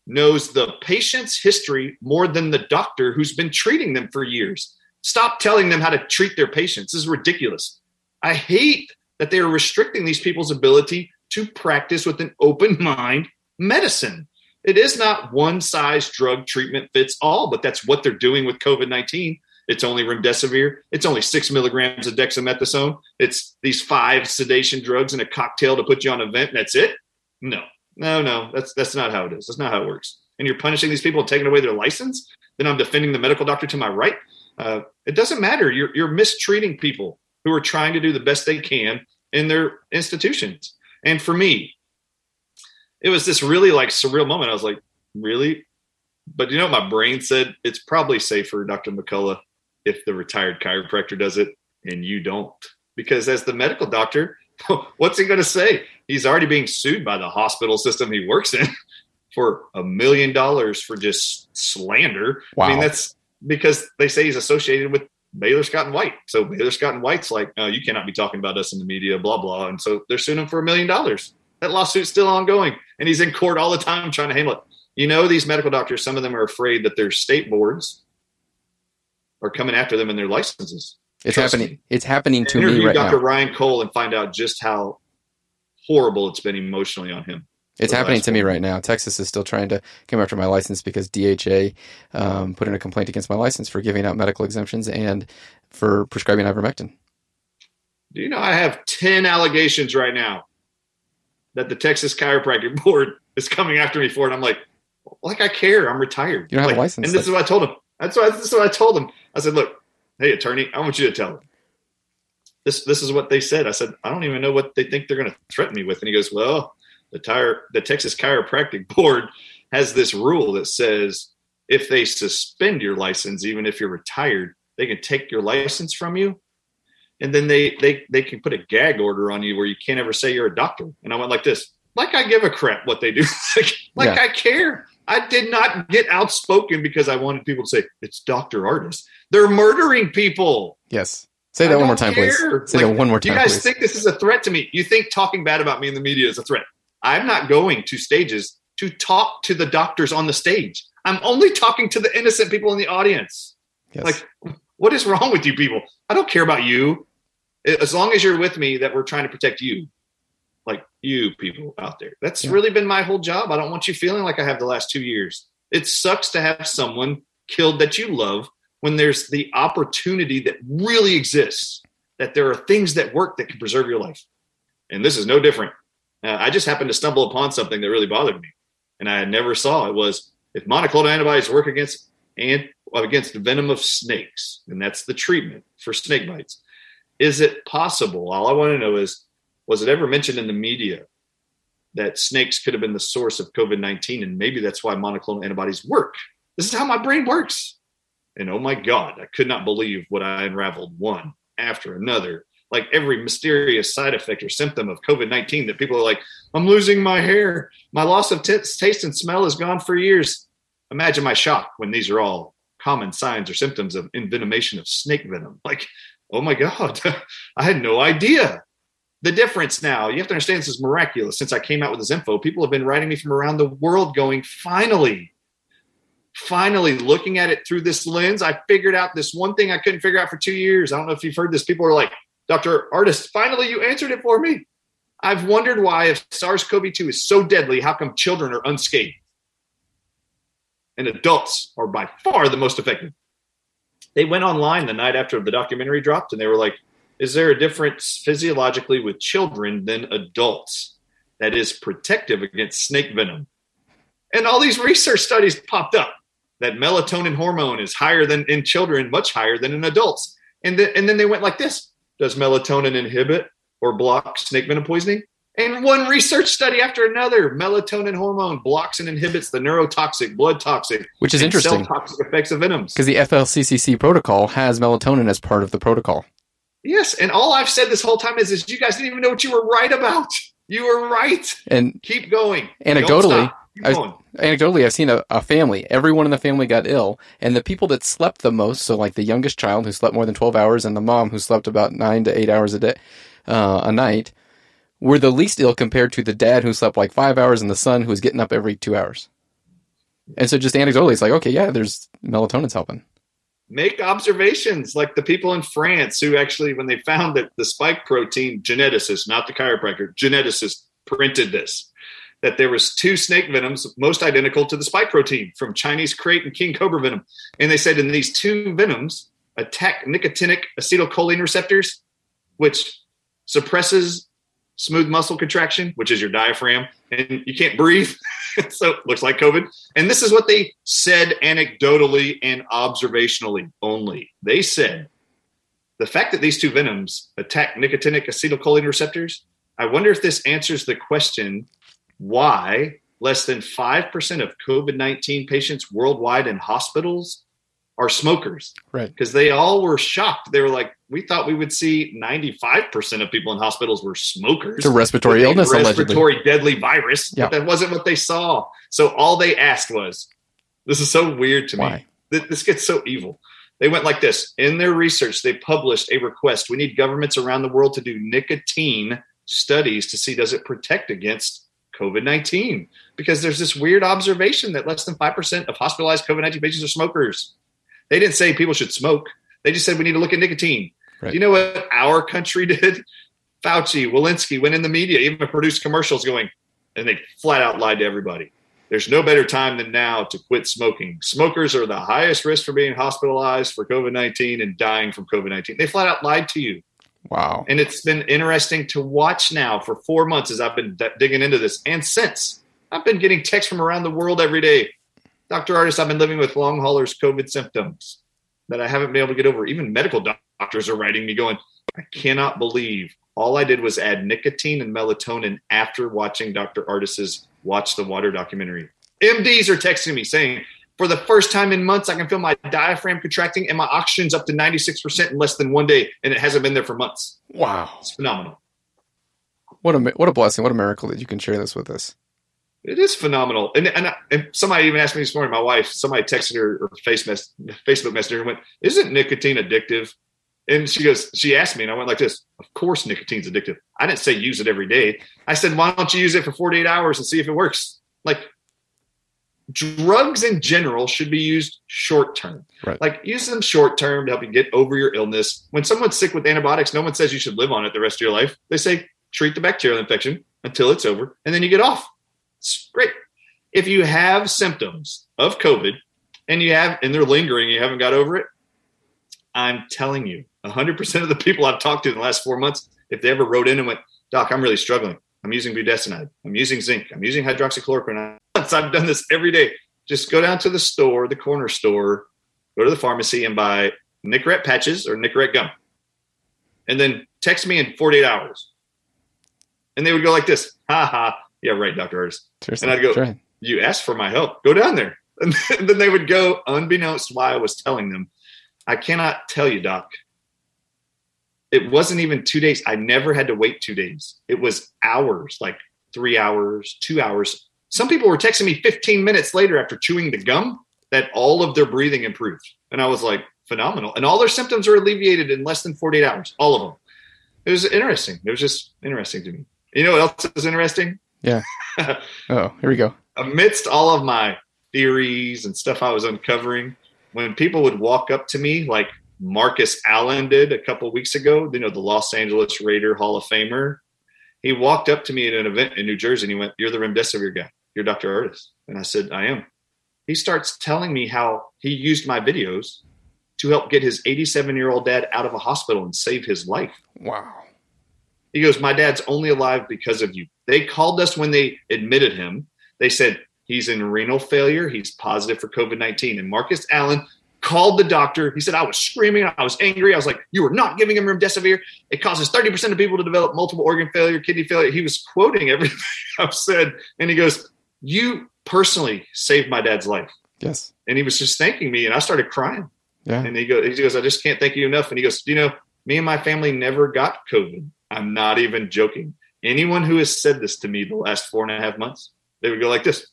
knows the patient's history more than the doctor who's been treating them for years. Stop telling them how to treat their patients. This is ridiculous. I hate that they are restricting these people's ability to practice with an open mind medicine. It is not one size drug treatment fits all, but that's what they're doing with COVID 19. It's only remdesivir. It's only six milligrams of dexamethasone. It's these five sedation drugs in a cocktail to put you on a vent, and that's it. No, no, no. That's that's not how it is. That's not how it works. And you're punishing these people and taking away their license. Then I'm defending the medical doctor to my right. Uh, it doesn't matter. You're you're mistreating people who are trying to do the best they can in their institutions. And for me, it was this really like surreal moment. I was like, really? But you know what my brain said? It's probably safer, Dr. McCullough, if the retired chiropractor does it and you don't. Because as the medical doctor, what's he going to say? he's already being sued by the hospital system he works in for a million dollars for just slander. Wow. I mean, that's because they say he's associated with Baylor Scott and White. So Baylor Scott and White's like, oh, you cannot be talking about us in the media, blah, blah. And so they're suing him for a million dollars. That lawsuit's still ongoing. And he's in court all the time trying to handle it. You know, these medical doctors, some of them are afraid that their state boards are coming after them and their licenses. It's Trust happening. me. It's happening to me right Dr. now. Ryan Cole and find out just how horrible it's been emotionally on him. It's happening to me right now. Texas is still trying to come after my license because DHA um, put in a complaint against my license for giving out medical exemptions and for prescribing ivermectin. Do you know I have 10 allegations right now that the Texas Chiropractic Board is coming after me for it? I'm like, like I care. I'm retired. You don't have a license. And this is what I told him. That's what, this is what I told him. I said, look, hey, attorney, I want you to tell them. This, this is what they said. I said, I don't even know what they think they're going to threaten me with. And he goes, well, the tire, the Texas Chiropractic Board has this rule that says if they suspend your license, even if you're retired, they can take your license from you and then they they they can put a gag order on you where you can't ever say you're a doctor. And I went like this, like I give a crap what they do, like, like Yeah. I care. I did not get outspoken because I wanted people to say it's Doctor Ardis. They're murdering people. Yes. Say I that one more time, please. Say Like, that one more Do you guys please. think this is a threat to me? You think talking bad about me in the media is a threat? I'm not going to stages to talk to the doctors on the stage. I'm only talking to the innocent people in the audience. yes. Like, what is wrong with you people? I don't care about you. As long as you're with me, that we're trying to protect you, like you people out there. That's Yeah. really been my whole job. I don't want you feeling like I have the last two years. It sucks to have someone killed that you love when there's the opportunity that really exists, that there are things that work that can preserve your life. And this is no different. Uh, I just happened to stumble upon something that really bothered me, and I never saw it was if monoclonal antibodies work against and against the venom of snakes, and that's the treatment for snake bites. Is it possible? All I want to know is, was it ever mentioned in the media that snakes could have been the source of COVID 19? And maybe that's why monoclonal antibodies work. This is how my brain works. And oh my God, I could not believe what I unraveled one after another. Like every mysterious side effect or symptom of COVID 19 that people are like, I'm losing my hair. My loss of t- taste and smell is gone for years. Imagine my shock when these are all common signs or symptoms of envenomation of snake venom. Like, oh my God, I had no idea. The difference now, you have to understand this is miraculous. Since I came out with this info, people have been writing me from around the world going, finally, finally looking at it through this lens. I figured out this one thing I couldn't figure out for two years. I don't know if you've heard this. People are like, Dr. Ardis, finally you answered it for me. I've wondered why, if SARS CoV 2 is so deadly, how come children are unscathed? And adults are by far the most effective. They went online the night after the documentary dropped and they were like, is there a difference physiologically with children than adults that is protective against snake venom? And all these research studies popped up that melatonin hormone is higher than in children, much higher than in adults. And, th- and then they went like this Does melatonin inhibit or block snake venom poisoning? And one research study after another, melatonin hormone blocks and inhibits the neurotoxic, blood toxic, Which is interesting cell toxic effects of venoms. because the FLCCC protocol has melatonin as part of the protocol. Yes, and all I've said this whole time is, is you guys didn't even know what you were right about. You were right. And Keep going. Anecdotally, I anecdotally, I've seen a, a family. Everyone in the family got ill, and the people that slept the most, so like the youngest child who slept more than twelve hours, and the mom who slept about nine to eight hours a day, uh, a night, were the least ill compared to the dad who slept like five hours, and the son who was getting up every two hours. And so, just anecdotally, it's like, okay, yeah, there's melatonin's helping. make observations like the people in France who actually, when they found that the spike protein geneticist, not the chiropractor, geneticist printed this, that there was two snake venoms most identical to the spike protein from Chinese krait and king cobra venom. And they said in these two venoms attack nicotinic acetylcholine receptors, which suppresses smooth muscle contraction, which is your diaphragm, and you can't breathe. so it looks like COVID. And this is what they said anecdotally and observationally only. They said the fact that these two venoms attack nicotinic acetylcholine receptors, I wonder if this answers the question why less than 5% of COVID 19 patients worldwide in hospitals are smokers. Right. Because they all were shocked. They were like, we thought we would see 95% of people in hospitals were smokers. It's a respiratory illness, allegedly. respiratory deadly virus. Yeah. But that wasn't what they saw. So all they asked was, this is so weird to Why? me. This gets so evil. They went like this. In their research, they published a request. We need governments around the world to do nicotine studies to see does it protect against COVID 19? Because there's this weird observation that less than 5% of hospitalized COVID 19 patients are smokers. They didn't say people should smoke, they just said we need to look at nicotine. Right. Do you know what our country did? Fauci, Walensky went in the media, even produced commercials going, and they flat out lied to everybody. There's no better time than now to quit smoking. Smokers are the highest risk for being hospitalized for COVID 19 and dying from COVID 19. They flat out lied to you. Wow. And it's been interesting to watch now for four months as I've been d- digging into this. And since I've been getting texts from around the world every day. Dr. Ardis, I've been living with long haulers COVID symptoms that I haven't been able to get over. Even medical doctors are writing me going, I cannot believe all I did was add nicotine and melatonin after watching Dr. Ardis's Watch the Water documentary. MDs are texting me saying, for the first time in months, I can feel my diaphragm contracting and my oxygen's up to 96% in less than one day, and it hasn't been there for months. Wow. It's phenomenal. What a what a blessing. What a miracle that you can share this with us. It is phenomenal. And, and, and somebody even asked me this morning, my wife, somebody texted her or face mess, Facebook messenger and went, Isn't nicotine addictive? And she goes, She asked me, and I went like this Of course, nicotine's addictive. I didn't say use it every day. I said, Why don't you use it for 48 hours and see if it works? Like, drugs in general should be used short term. Right. Like, use them short term to help you get over your illness. When someone's sick with antibiotics, no one says you should live on it the rest of your life. They say, treat the bacterial infection until it's over, and then you get off. It's great. If you have symptoms of COVID and you have and they're lingering, you haven't got over it, I'm telling you, 100% of the people I've talked to in the last four months, if they ever wrote in and went, Doc, I'm really struggling. I'm using budesonide. I'm using zinc. I'm using hydroxychloroquine. I've done this every day. Just go down to the store, the corner store, go to the pharmacy and buy Nicorette patches or Nicorette gum. And then text me in 48 hours. And they would go like this, ha ha. Yeah, right, Dr. Ardis. Seriously. And I'd go- right. You asked for my help. Go down there. And then they would go, unbeknownst why I was telling them. I cannot tell you, Doc. It wasn't even two days. I never had to wait two days. It was hours, like three hours, two hours. Some people were texting me 15 minutes later after chewing the gum that all of their breathing improved. And I was like, phenomenal. And all their symptoms were alleviated in less than 48 hours, all of them. It was interesting. It was just interesting to me. You know what else is interesting? Yeah. oh, here we go. amidst all of my theories and stuff I was uncovering, when people would walk up to me, like Marcus Allen did a couple weeks ago, you know, the Los Angeles Raider Hall of Famer, he walked up to me at an event in New Jersey and he went, You're the Remdesivir guy. You're Dr. Ardis. And I said, I am. He starts telling me how he used my videos to help get his 87 year old dad out of a hospital and save his life. Wow. He goes, My dad's only alive because of you. They called us when they admitted him. They said, He's in renal failure. He's positive for COVID 19. And Marcus Allen called the doctor. He said, I was screaming. I was angry. I was like, You were not giving him remdesivir. It causes 30% of people to develop multiple organ failure, kidney failure. He was quoting everything I've said. And he goes, You personally saved my dad's life. Yes. And he was just thanking me. And I started crying. Yeah. And he goes, he goes, I just can't thank you enough. And he goes, you know, me and my family never got COVID. I'm not even joking. Anyone who has said this to me the last four and a half months, they would go like this.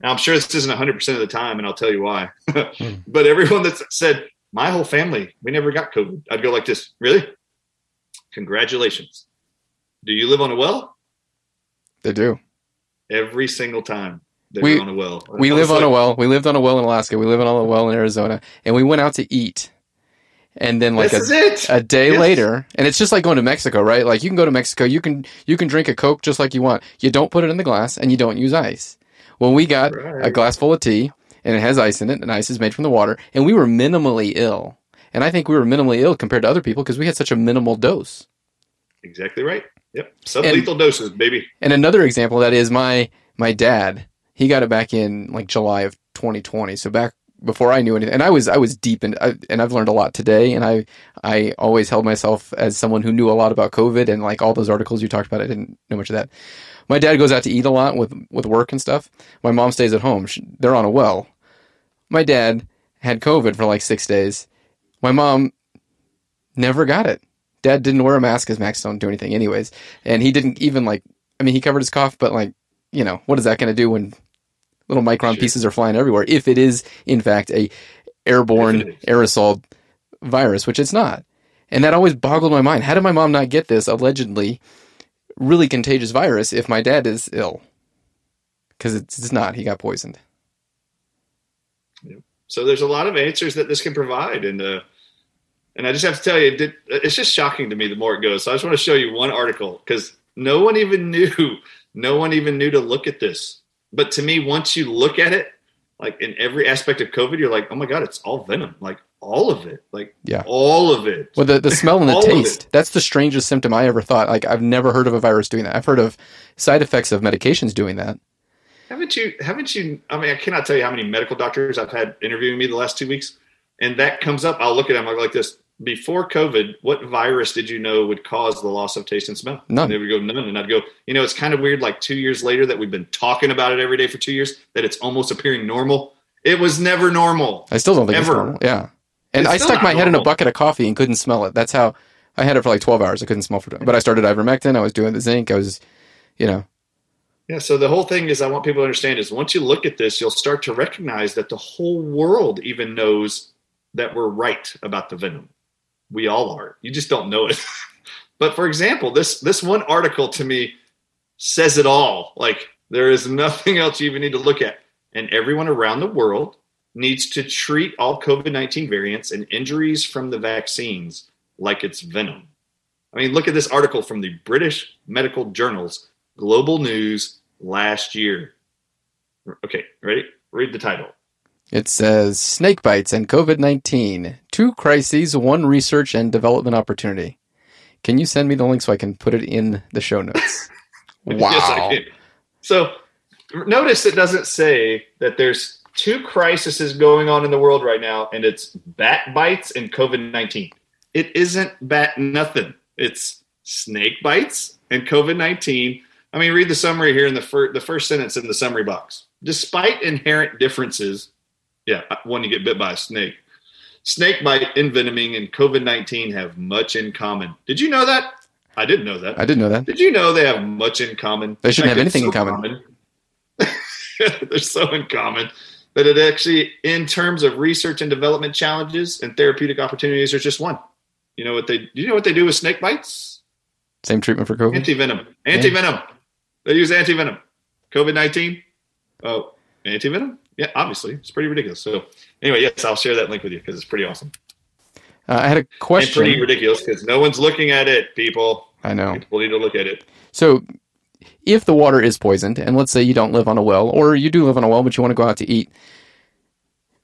Now, I'm sure this isn't 100% of the time, and I'll tell you why. Hmm. but everyone that said, my whole family, we never got COVID, I'd go like this. Really? Congratulations. Do you live on a well? They do. Every single time they're We- on a well. We live was on a well. We lived on a well in Alaska. We live on a well in Arizona, and we went out to eat. And then like a, a day Yes. later, and it's just like going to Mexico, right? Like you can go to Mexico, you can you can drink a Coke just like you want. You don't put it in the glass, and you don't use ice. Well, we got a Right. glass full of tea, and it has ice in it, and ice is made from the water, and we were minimally ill. And I think we were minimally ill compared to other people because we had such a minimal dose. Exactly right. Yep. Sublethal doses, baby. And another example of that is my my dad. He got it back in like July of 2020. So back before I knew anything, and I was I was deep in, I, and I've learned a lot today. And I I always held myself as someone who knew a lot about COVID and like all those articles you talked about. I didn't know much of that. My dad goes out to eat a lot with with work and stuff. My mom stays at home. She, they're on a well. My dad had COVID for like six days. My mom never got it. Dad didn't wear a mask because masks don't do anything, anyways. And he didn't even like. I mean, he covered his cough, but like, you know, what is that going to do when little micron Sure. pieces are flying everywhere? If it is in fact a airborne If it is. aerosol virus, which it's not. And that always boggled my mind. How did my mom not get this allegedly really contagious virus if my dad is ill? Because it's, not. He got poisoned. So there's a lot of answers that this can provide, and uh, and I just have to tell you, it's just shocking to me the more it goes. So I just want to show you one article because no one even knew, no one even knew to look at this. But to me, once you look at it, like in every aspect of COVID, you're like, oh my god, it's all venom, like all of it, like Yeah. all of it. Well, the, the smell and the taste. That's the strangest symptom I ever thought. Like, I've never heard of a virus doing that. I've heard of side effects of medications doing that. Haven't you? Haven't you? I mean, I cannot tell you how many medical doctors I've had interviewing me the last two weeks, and that comes up. I'll look at them like this. Before COVID, what virus did you know would cause the loss of taste and smell? None. And they would go none, and I'd go. You know, it's kind of weird. Like two years later, that we've been talking about it every day for two years, that it's almost appearing normal. It was never normal. I still don't think it's Ever. normal. Yeah. And I stuck my head in a bucket of coffee and couldn't smell it. That's how I had it for like 12 hours. I couldn't smell for But I started ivermectin. I was doing the zinc. I was, you know, Yeah. So the whole thing is, I want people to understand is once you look at this, you'll start to recognize that the whole world even knows that we're right about the venom. We all are. You just don't know it. but for example, this this one article to me says it all. Like there is nothing else you even need to look at. And everyone around the world needs to treat all COVID 19 variants and injuries from the vaccines like it's venom. I mean, look at this article from the British Medical Journals, Global News last year. Okay, ready? Read the title. it says snake bites and COVID 19. Two crises, one research and development opportunity. Can you send me the link so I can put it in the show notes? wow. Yes, I can. So notice it doesn't say that there's two crises going on in the world right now, and it's bat bites and COVID 19. It isn't bat nothing. It's snake bites and COVID 19. I mean, read the summary here in the, fir- the first sentence in the summary box. Despite inherent differences, yeah, uh, when you get bit by a snake, snake bite, envenoming, and COVID 19 have much in common. Did you know that? I didn't know that. I didn't know that. Did you know they have much in common? They shouldn't Like, have anything in so common. They're so in common that it actually, in terms of research and development challenges and therapeutic opportunities, there's just one. You know what they? Do you know what they do with snake bites? Same treatment for COVID? Anti venom. Anti venom. They use anti venom. COVID nineteen. Oh, anti venom. Yeah, obviously, it's pretty ridiculous. So, anyway, yes, I'll share that link with you because it's pretty awesome Uh, I had a and question. pretty ridiculous because no one's looking at it. People, I know. people need to look at it. So, if the water is poisoned, and let's say you don't live on a well, or you do live on a well, but you want to go out to eat,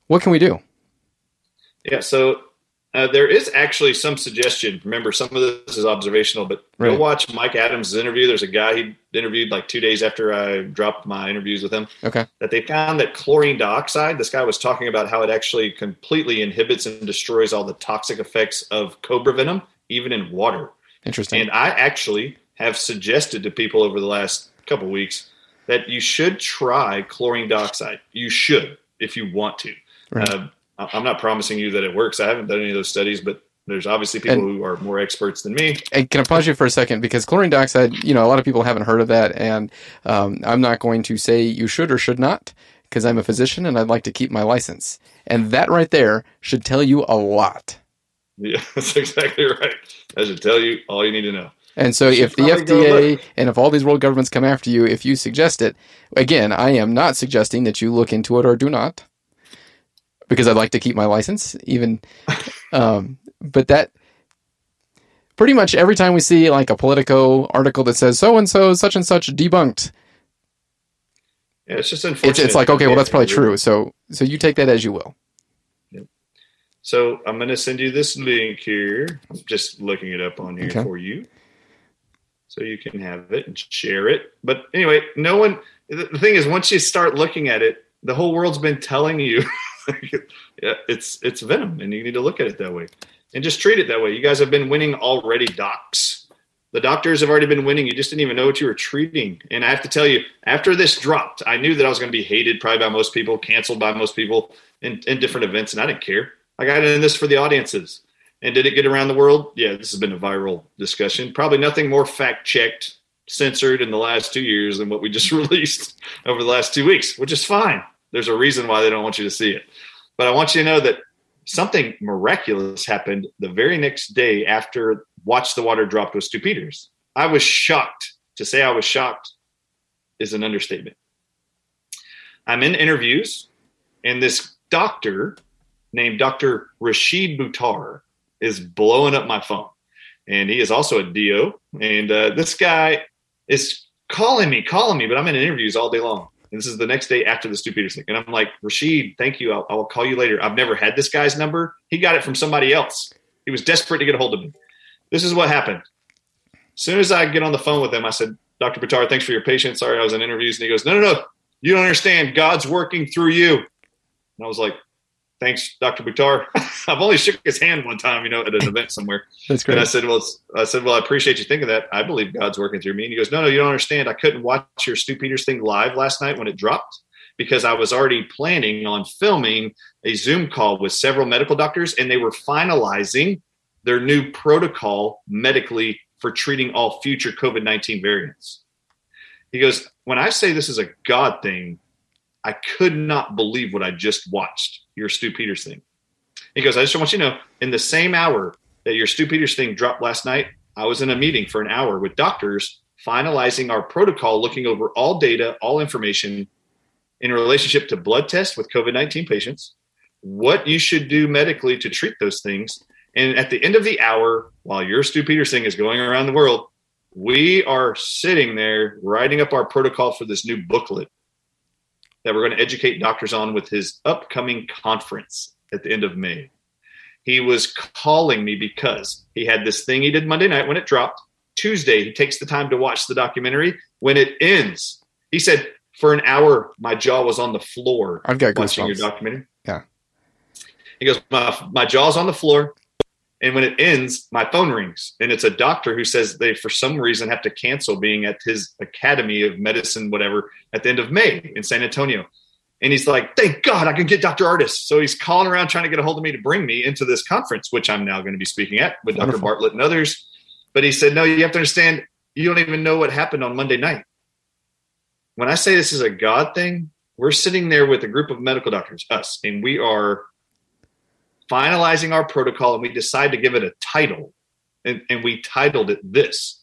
what can we do? Yeah, so uh, there is actually some suggestion. Remember, some of this is observational, but Right. go watch Mike Adams' interview. There's a guy he interviewed like two days after I dropped my interviews with him. Okay. That they found that chlorine dioxide. This guy was talking about how it actually completely inhibits and destroys all the toxic effects of cobra venom, even in water. Interesting. And I actually have suggested to people over the last couple weeks that you should try chlorine dioxide. You should, if you want to. Right. Uh, I'm not promising you that it works. I haven't done any of those studies, but there's obviously people And- who are more experts than me. And can I pause you for a second? Because chlorine dioxide, you know, a lot of people haven't heard of that. And um, I'm not going to say you should or should not, because I'm a physician and I'd like to keep my license. And that right there should tell you a lot. Yeah, that's exactly right. That should tell you all you need to know. And so if the FDA and if all these world governments come after you, if you suggest it, again, I am not suggesting that you look into it or do not, because I'd like to keep my license. Even, um, but that pretty much every time we see like a Politico article that says so and so such and such debunked, Yeah, it's just unfortunate. it's it's like okay, well that's probably true. So so you take that as you will. So I'm going to send you this link here. I'm just looking it up on here Okay. for you. So you can have it and share it. But anyway, no one, the thing is, once you start looking at it, the whole world's been telling you yeah, it's, it's venom and you need to look at it that way and just treat it that way. You guys have been winning already, docs. The doctors have already been winning. You just didn't even know what you were treating. And I have to tell you, after this dropped, I knew that I was going to be hated probably by most people, canceled by most people. in, in different events, and I didn't care. I got in this for the audiences. And did it get around the world? Yeah, this has been a viral discussion. Probably nothing more fact checked, censored in the last two years than what we just released over the last two weeks, which is fine. There's a reason why they don't want you to see it. But I want you to know that something miraculous happened the very next day after Watch the Water dropped with Stu Peters. I was shocked. To say I was shocked is an understatement. I'm in interviews, and this doctor named Dr. Rashid Buttar is blowing up my phone. And he is also a DO. And uh, this guy is calling me, calling me, but I'm in interviews all day long. And this is the next day after the Stu Peters thing. And I'm like, Rashid, thank you. I'll, I'll call you later. I've never had this guy's number. He got it from somebody else. He was desperate to get a hold of me. This is what happened. As soon as I get on the phone with him, I said, Dr. Buttar, thanks for your patience. Sorry, I was in interviews. And he goes, No, no, no. You don't understand. God's working through you. And I was like, Thanks, Dr. Buttar. I've only shook his hand one time, you know, at an event somewhere. That's great. And I said, Well, I said, Well, I appreciate you thinking that. I believe God's working through me. And he goes, No, no, you don't understand. I couldn't watch your Stu Peters thing live last night when it dropped because I was already planning on filming a Zoom call with several medical doctors, and they were finalizing their new protocol medically for treating all future COVID 19 variants. He goes, When I say this is a God thing, I could not believe what I just watched, your Stu Peters thing. He goes, I just want you to know, in the same hour that your Stu Peters thing dropped last night, I was in a meeting for an hour with doctors finalizing our protocol, looking over all data, all information in relationship to blood tests with COVID 19 patients, what you should do medically to treat those things, and at the end of the hour, while your Stu Peters thing is going around the world, we are sitting there writing up our protocol for this new booklet that we're going to educate doctors on with his upcoming conference at the end of May. He was calling me because he had this thing he did Monday night when it dropped. Tuesday, he takes the time to watch the documentary. When it ends, he said, For an hour, my jaw was on the floor I've got watching your documentary. Yeah. He goes, my, my jaw's on the floor. And when it ends, my phone rings. And it's a doctor who says they, for some reason, have to cancel being at his Academy of Medicine, whatever, at the end of May in San Antonio. And he's like, thank God I can get Dr. Ardis. So he's calling around trying to get a hold of me to bring me into this conference, which I'm now going to be speaking at with Dr. Bartlett and others. But he said, no, you have to understand, you don't even know what happened on Monday night. When I say this is a God thing, we're sitting there with a group of medical doctors, us, and we are finalizing our protocol and we decide to give it a title. And, and we titled it this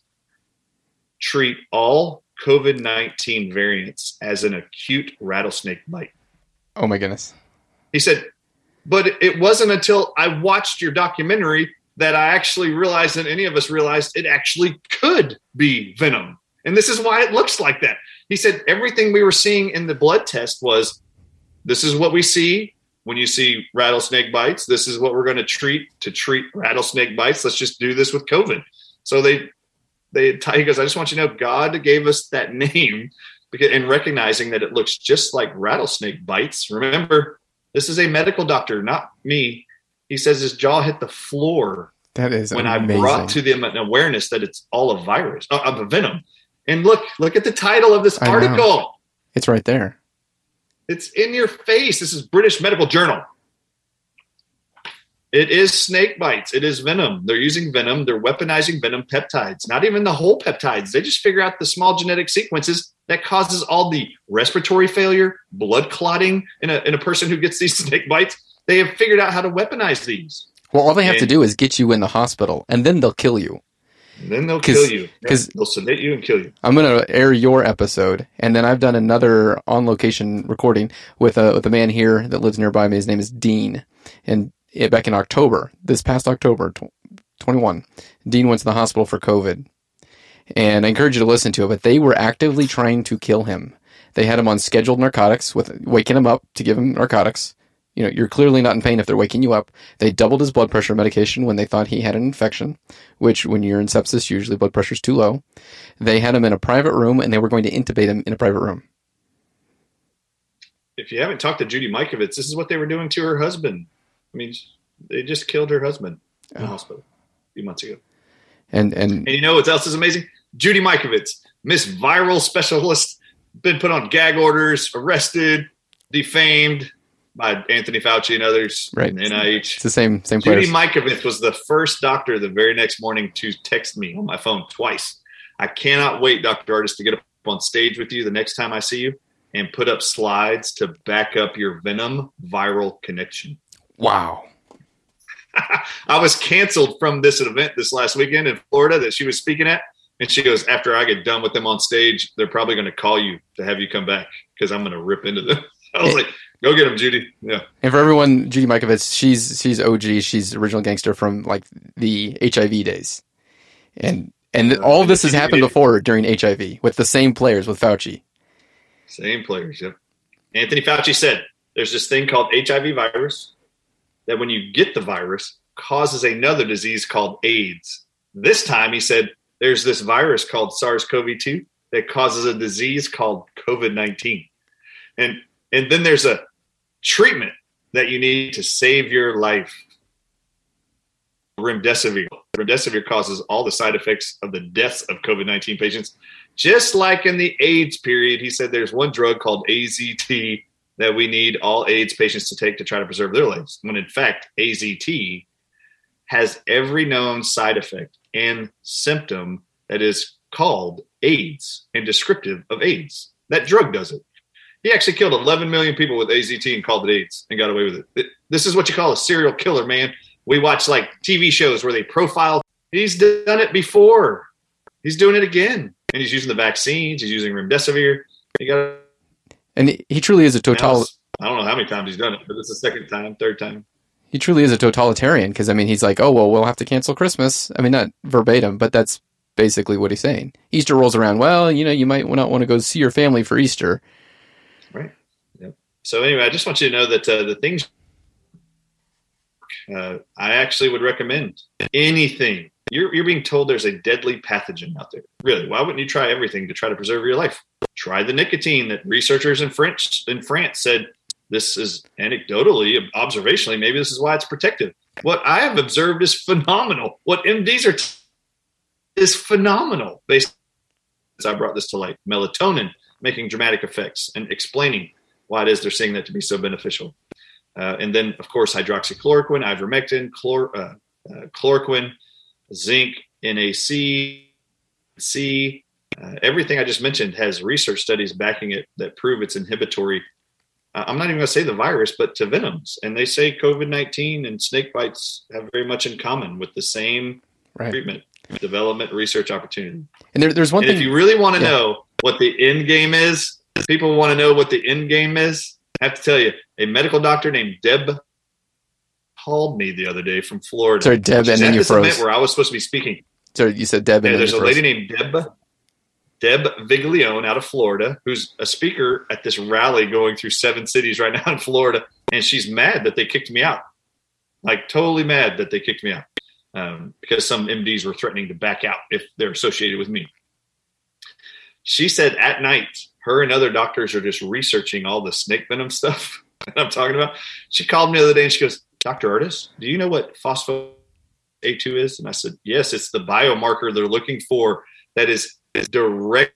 Treat all COVID 19 variants as an acute rattlesnake bite. Oh my goodness. He said, but it wasn't until I watched your documentary that I actually realized, and any of us realized, it actually could be venom. And this is why it looks like that. He said everything we were seeing in the blood test was this is what we see when you see rattlesnake bites. This is what we're going to treat to treat rattlesnake bites. Let's just do this with COVID. So they, they, he goes, I just want you to know God gave us that name because, and recognizing that it looks just like rattlesnake bites. Remember, this is a medical doctor, not me. He says his jaw hit the floor That is when amazing. I brought to them an awareness that it's all a virus, uh, of a venom. And look, look at the title of this I know. article. it's right there. It's in your face. This is British Medical Journal. It is snake bites. It is venom. They're using venom. They're weaponizing venom peptides. Not even the whole peptides. They just figure out the small genetic sequences that causes all the respiratory failure, blood clotting in a, in a person who gets these snake bites. They have figured out how to weaponize these. Well, all they have to do is get you in the hospital, and then they'll kill you. And then they'll kill you. Yeah, 'cause- they'll sedate you and kill you. I'm going to air your episode, and then I've done another on location recording with a with a man here that lives nearby me. His name is Dean, and it, back in October, this past October, tw- 21, Dean went to the hospital for COVID, and I encourage you to listen to it. But they were actively trying to kill him. They had him on scheduled narcotics, with waking him up to give him narcotics. You know, you're clearly not in pain if they're waking you up. They doubled his blood pressure medication when they thought he had an infection, which when you're in sepsis, usually blood pressure's too low. They had him in a private room and they were going to intubate him in a private room. If you haven't talked to Judy Mikovits, this is what they were doing to her husband. I mean, they just killed her husband in the Oh. hospital a few months ago. And and And you know what else is amazing? Judy Mikovits, Miss Viral Specialist, been put on gag orders, arrested, defamed, by Anthony Fauci and others. Right. And NIH. It's the same same place. Judy. Mikovits was the first doctor the very next morning to text me on my phone twice. I cannot wait, Dr. Ardis, to get up on stage with you the next time I see you and put up slides to back up your Venom viral connection. Wow. I was canceled from this event this last weekend in Florida that she was speaking at. And she goes, after I get done with them on stage, they're probably going to call you to have you come back because I'm going to rip into them. I was like, go get him, Judy. Yeah. And for everyone, Judy Mikovits, she's she's OG. She's original gangster from like the HIV days, and and Yeah, all this has happened before during HIV with the same players with Fauci. Same players. Yep. Anthony Fauci said there's this thing called HIV virus that when you get the virus causes another disease called AIDS. This time he said there's this virus called SARS-CoV-2 that causes a disease called COVID-19. And and then there's a treatment that you need to save your life. Remdesivir. Remdesivir causes all the side effects of the deaths of COVID-19 patients just like in the AIDS period, he said there's one drug called AZT that we need all AIDS patients to take to try to preserve their lives. When in fact, AZT has every known side effect and symptom that is called AIDS and descriptive of AIDS. That drug does it. He actually killed 11 million people with AZT and called it AIDS and got away with it. This is what you call a serial killer, man. We watch like TV shows where they profile. He's done it before. He's doing it again and he's using the vaccines. He's using remdesivir. He got And he- truly is a total. I don't know how many times he's done it, but it's the second time, third time. He truly is a totalitarian because I mean he's like, oh well, we'll have to cancel Christmas. I mean not verbatim, but that's basically what he's saying. Easter rolls around. Well, you know, you might not want to go see your family for Easter. Right. Yep. So anyway, I just want you to know that uh, the things uh, I actually would recommend anything. You're, you're being told there's a deadly pathogen out there. Really, why wouldn't you try everything to try to preserve your life? Try the nicotine that researchers in French in France said this is anecdotally, observationally, maybe this is why it's protective. What I have observed is phenomenal. What MDs are t- is phenomenal. Based, I brought this to light. Melatonin making dramatic effects and explaining why it is they're saying that to be so beneficial. Uh, and then, of course, hydroxychloroquine, ivermectin, chlor, uh, uh, chloroquine, zinc, NAC, C. Uh, everything I just mentioned has research studies backing it that prove it's inhibitory. Uh, I'm not even going to say the virus, but to venoms. And they say COVID 19 and snake bites have very much in common with the same Right. treatment, development, research opportunity. And there, there's one And if you really want to Yeah. know what the end game is, people want to know what the end game is. I have to tell you, a medical doctor named Deb called me the other day from Florida. Sorry, Deb, She's and then you this event froze. where I was supposed to be speaking. So you said Deb, and Yeah, there's a lady named Deb Deb Viglione out of Florida who's a speaker at this rally going through seven cities right now in Florida, and she's mad that they kicked me out. Like totally mad that they kicked me out um, because some MDs were threatening to back out if they're associated with me. She said at night, her and other doctors are just researching all the snake venom stuff that I'm talking about. She called me the other day and she goes, Dr. Ardis, do you know what phospho A2 is? And I said, Yes, it's the biomarker they're looking for that is direct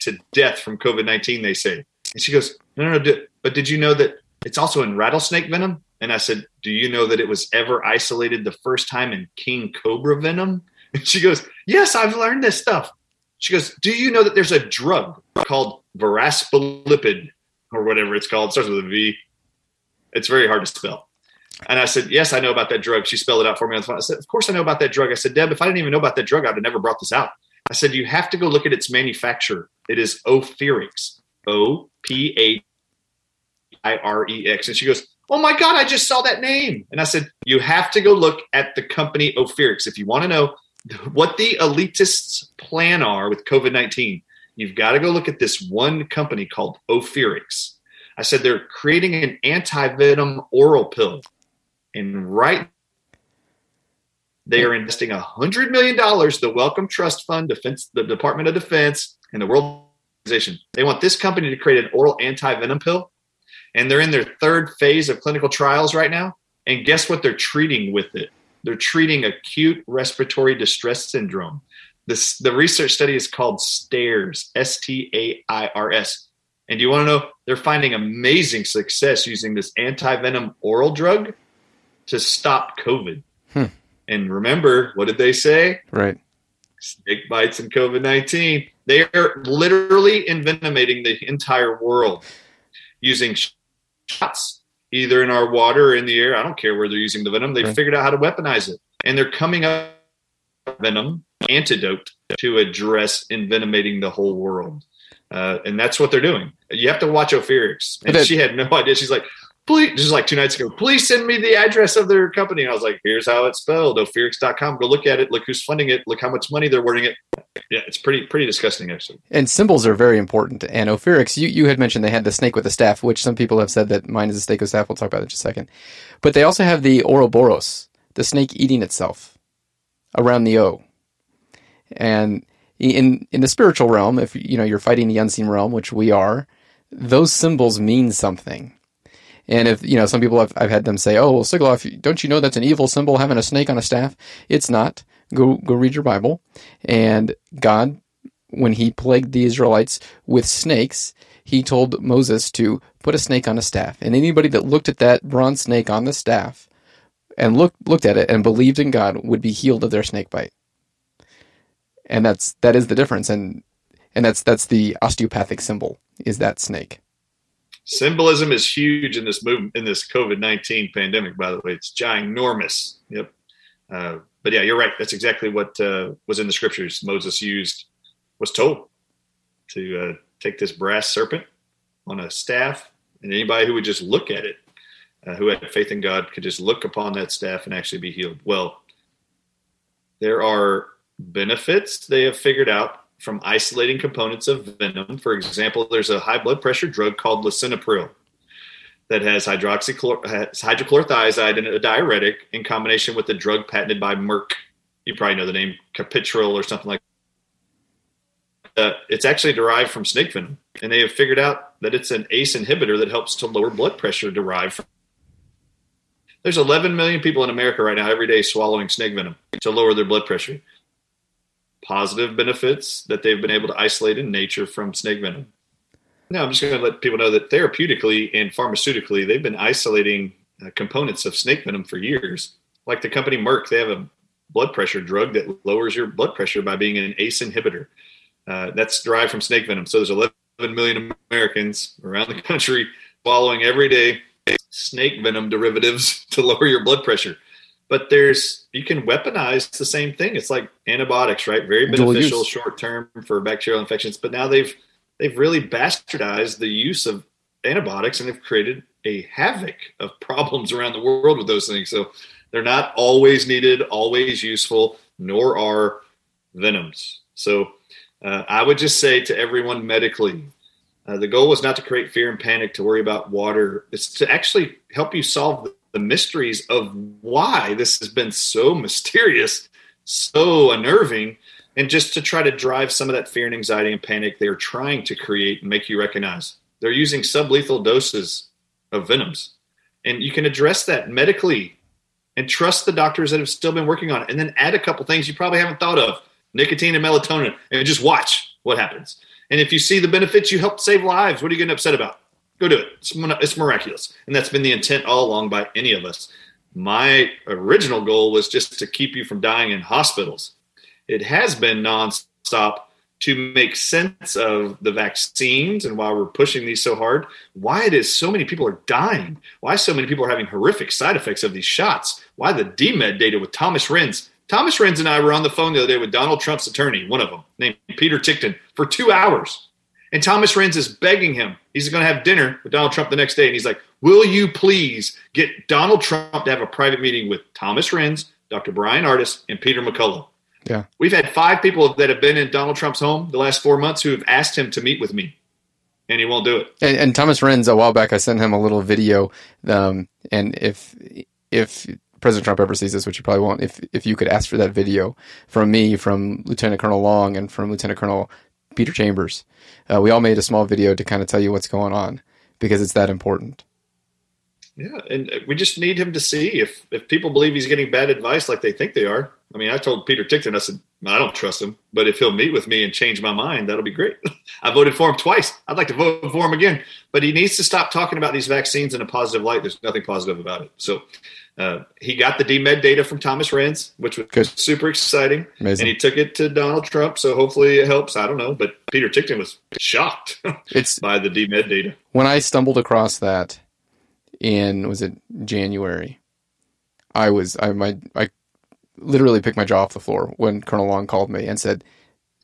to death from COVID 19, they say. And she goes, No, no, no, di- but did you know that it's also in rattlesnake venom? And I said, Do you know that it was ever isolated the first time in king cobra venom? And she goes, Yes, I've learned this stuff. She goes, Do you know that there's a drug called veraspolipid or whatever it's called? It starts with a V. It's very hard to spell. And I said, Yes, I know about that drug. She spelled it out for me on the phone. I said, Of course I know about that drug. I said, Deb, if I didn't even know about that drug, I'd have never brought this out. I said, You have to go look at its manufacturer. It is Ophirex. O P A I R E X. And she goes, Oh my God, I just saw that name. And I said, You have to go look at the company Ophirex. If you want to know what the elitists' plan are with COVID 19, you've got to go look at this one company called Ophirex. I said, They're creating an anti venom oral pill. And right they are investing $100 million, the Wellcome Trust Fund, Defense, the Department of Defense, and the World Organization. They want this company to create an oral anti venom pill. And they're in their third phase of clinical trials right now. And guess what they're treating with it? They're treating acute respiratory distress syndrome. This, the research study is called STAIRS, S T A I R S. And you want to know? They're finding amazing success using this anti venom oral drug to stop COVID. Hmm. And remember, what did they say? Right. Snake bites and COVID 19. They are literally envenomating the entire world using shots, either in our water or in the air. I don't care where they're using the venom. They've Right. figured out how to weaponize it. And they're coming up venom antidote to address envenomating the whole world. Uh, and that's what they're doing. You have to watch Ophirex. And she had no idea. She's like, please, just like two nights ago, please send me the address of their company. And I was like, here's how it's spelled Ophirex.com. Go look at it. Look who's funding it. Look how much money they're wording it. Yeah, it's pretty, pretty disgusting, actually. And symbols are very important. And Ophirex, you, you had mentioned they had the snake with the staff, which some people have said that mine is a snake with staff. We'll talk about that in just a second. But they also have the Ouroboros, the snake eating itself around the O. And in in the spiritual realm, if you know you're fighting the unseen realm, which we are, those symbols mean something. And if you know, some people have I've had them say, "Oh, well, Sigoloff, don't you know that's an evil symbol having a snake on a staff?" It's not. Go go read your Bible. And God, when He plagued the Israelites with snakes, He told Moses to put a snake on a staff. And anybody that looked at that bronze snake on the staff and looked looked at it and believed in God would be healed of their snake bite. And that's that is the difference. And and that's that's the osteopathic symbol is that snake. Symbolism is huge in this move in this COVID nineteen pandemic. By the way, it's ginormous. Yep. Uh, but yeah, you're right. That's exactly what uh, was in the scriptures. Moses used was told to uh, take this brass serpent on a staff, and anybody who would just look at it, uh, who had faith in God, could just look upon that staff and actually be healed. Well, there are benefits they have figured out from isolating components of venom. For example, there's a high blood pressure drug called lisinopril that has, hydroxychlor- hydrochlorothiazide and a diuretic in combination with the drug patented by Merck. You probably know the name Capitril or something like that. Uh, it's actually derived from snake venom, and they have figured out that it's an ACE inhibitor that helps to lower blood pressure derived from. There's 11 million people in America right now every day swallowing snake venom to lower their blood pressure positive benefits that they've been able to isolate in nature from snake venom. Now, I'm just going to let people know that therapeutically and pharmaceutically, they've been isolating uh, components of snake venom for years. Like the company Merck, they have a blood pressure drug that lowers your blood pressure by being an ACE inhibitor. Uh, that's derived from snake venom. So there's 11 million Americans around the country following every day snake venom derivatives to lower your blood pressure but there's you can weaponize the same thing. It's like antibiotics, right? Very beneficial short term for bacterial infections, but now they've they've really bastardized the use of antibiotics and they've created a havoc of problems around the world with those things. So they're not always needed, always useful, nor are venoms. So uh, I would just say to everyone medically, uh, the goal is not to create fear and panic to worry about water. It's to actually help you solve the mysteries of why this has been so mysterious, so unnerving, and just to try to drive some of that fear and anxiety and panic they're trying to create and make you recognize. They're using sublethal doses of venoms. And you can address that medically and trust the doctors that have still been working on it. And then add a couple things you probably haven't thought of nicotine and melatonin and just watch what happens. And if you see the benefits, you help save lives. What are you getting upset about? Go do it. It's, it's miraculous. And that's been the intent all along by any of us. My original goal was just to keep you from dying in hospitals. It has been nonstop to make sense of the vaccines and why we're pushing these so hard, why it is so many people are dying, why so many people are having horrific side effects of these shots, why the DMED data with Thomas Renz. Thomas Renz and I were on the phone the other day with Donald Trump's attorney, one of them, named Peter Ticktin, for two hours. And Thomas Renz is begging him. He's going to have dinner with Donald Trump the next day. And he's like, Will you please get Donald Trump to have a private meeting with Thomas Renz, Dr. Brian Ardis, and Peter McCullough? Yeah. We've had five people that have been in Donald Trump's home the last four months who have asked him to meet with me, and he won't do it. And, and Thomas Renz, a while back, I sent him a little video. Um, and if if President Trump ever sees this, which he probably won't, if if you could ask for that video from me, from Lieutenant Colonel Long, and from Lieutenant Colonel Peter Chambers, uh, we all made a small video to kind of tell you what's going on because it's that important. Yeah, and we just need him to see if if people believe he's getting bad advice like they think they are. I mean, I told Peter Ticktin, I said, I don't trust him, but if he'll meet with me and change my mind, that'll be great. I voted for him twice. I'd like to vote for him again, but he needs to stop talking about these vaccines in a positive light. There's nothing positive about it. So uh, he got the DMED data from Thomas Renz, which was Good. super exciting, Amazing. and he took it to Donald Trump. So hopefully it helps. I don't know, but Peter Ticktin was shocked It's by the DMED data. when I stumbled across that in was it January, I was I my I literally picked my jaw off the floor when Colonel Long called me and said,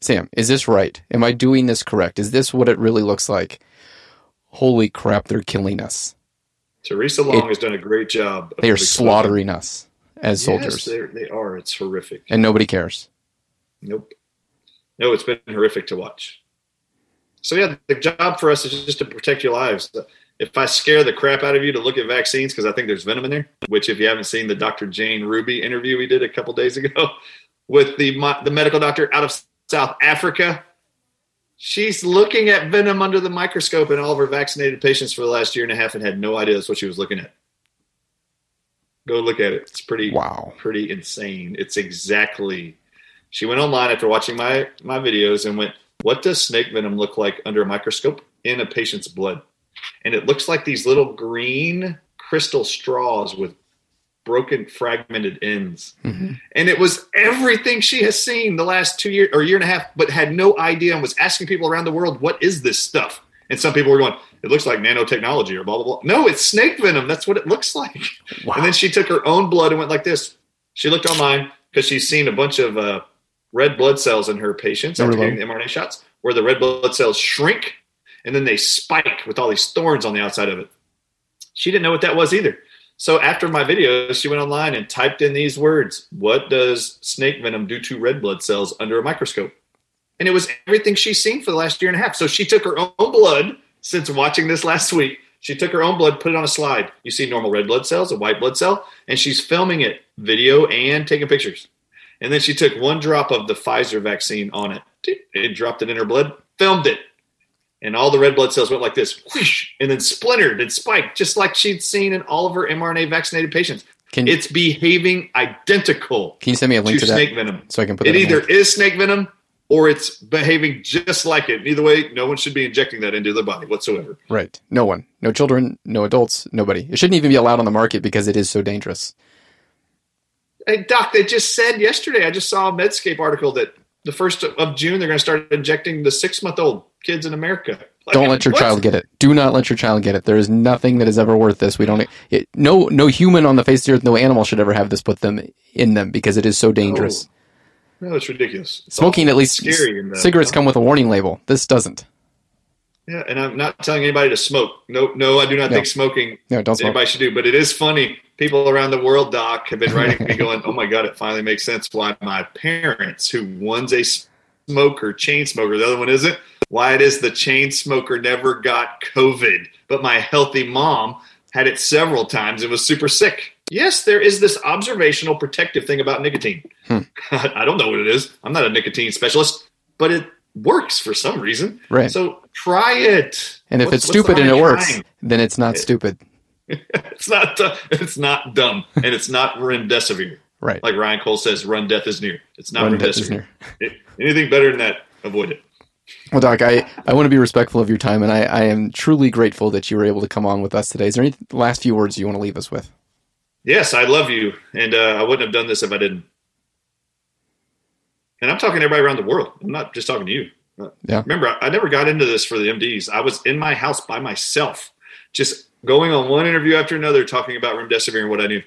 "Sam, is this right? Am I doing this correct? Is this what it really looks like?" Holy crap, they're killing us. Theresa Long It- has done a great job. of They are slaughtering us as soldiers, Yes, they're- they are. It's horrific. and nobody cares. Nope. No, it's been horrific to watch. So yeah, the job for us is just to protect your lives. If I scare the crap out of you to look at vaccines because I think there's venom in there, which if you haven't seen the Dr. Jane Ruby interview we did a couple days ago with the the medical doctor out of South Africa, she's looking at venom under the microscope in all of her vaccinated patients for the last year and a half and had no idea that's what she was looking at. Go look at it. It's pretty Wow. pretty insane. It's exactly. She went online after watching my my videos and went, "What does snake venom look like under a microscope in a patient's blood?" And it looks like these little green crystal straws with broken, fragmented ends. Mhm. And it was everything she has seen the last two years or year and a half, but had no idea and was asking people around the world, "What is this stuff?" And some people were going, "It looks like nanotechnology or blah blah blah." No, it's snake venom. That's what it looks like. Wow. And then she took her own blood and went like this. She looked online because she's seen a bunch of uh, red blood cells in her patients after getting the mRNA shots, where the red blood cells shrink and then they spike with all these thorns on the outside of it. She didn't know what that was either. So after my video, she went online and typed in these words What does snake venom do to red blood cells under a microscope? And it was everything she's seen for the last year and a half. So she took her own blood since watching this last week. She took her own blood, put it on a slide. You see normal red blood cells, a white blood cell, and she's filming it, video and taking pictures. And then she took one drop of the Pfizer vaccine on it, and dropped it in her blood, filmed it. And all the red blood cells went like this, whoosh, and then splintered and spiked, just like she'd seen in all of her mRNA vaccinated patients. Can It's behaving identical can you send me a link to to that snake venom. so I can put It that in either there? is snake venom or it's behaving just like it. Either way, no one should be injecting that into their body whatsoever. Right. No one. No children. No adults. Nobody. It shouldn't even be allowed on the market because it is so dangerous. Hey, Doc, they just said yesterday, I just saw a Medscape article that the first of June they're going to start injecting the six month old kids in America. Like, Don't let your what? child get it. Do not let your child get it. There is nothing that is ever worth this. We don't. It, no, no human on the face of the earth, no animal should ever have this put them in them because it is so dangerous. No, it's ridiculous. It's Smoking at least uh, cigarettes come with a warning label. This doesn't. Yeah, and I'm not telling anybody to smoke. No, no, I do not No. think smoking No, don't smoke. anybody should do. But it is funny. People around the world, Doc, have been writing me going, "Oh my God, it finally makes sense why my parents, who one's a smoker, chain smoker, the other one isn't, why it is the chain smoker never got COVID, but my healthy mom had it several times and was super sick." Yes, there is this observational protective thing about nicotine. Hmm. I don't know what it is. I'm not a nicotine specialist, but it works for some reason. Right. So try it. And if What's- it's stupid and it works, trying? then it's not stupid. It's not. It's not dumb, and it's not remdesivir. Right. Like Ryan Cole says, "Run death is near." It's not Run remdesivir. near. It- anything better than that, avoid it. Well, Doc, I, I want to be respectful of your time, and I, I am truly grateful that you were able to come on with us today. Is there any last few words you want to leave us with? Yes, I love you, and uh, I wouldn't have done this if I didn't. And I'm talking to everybody around the world. I'm not just talking to you. Yeah. Remember, I, I never got into this for the MDs. I was in my house by myself, just going on one interview after another, talking about remdesivir and what I knew.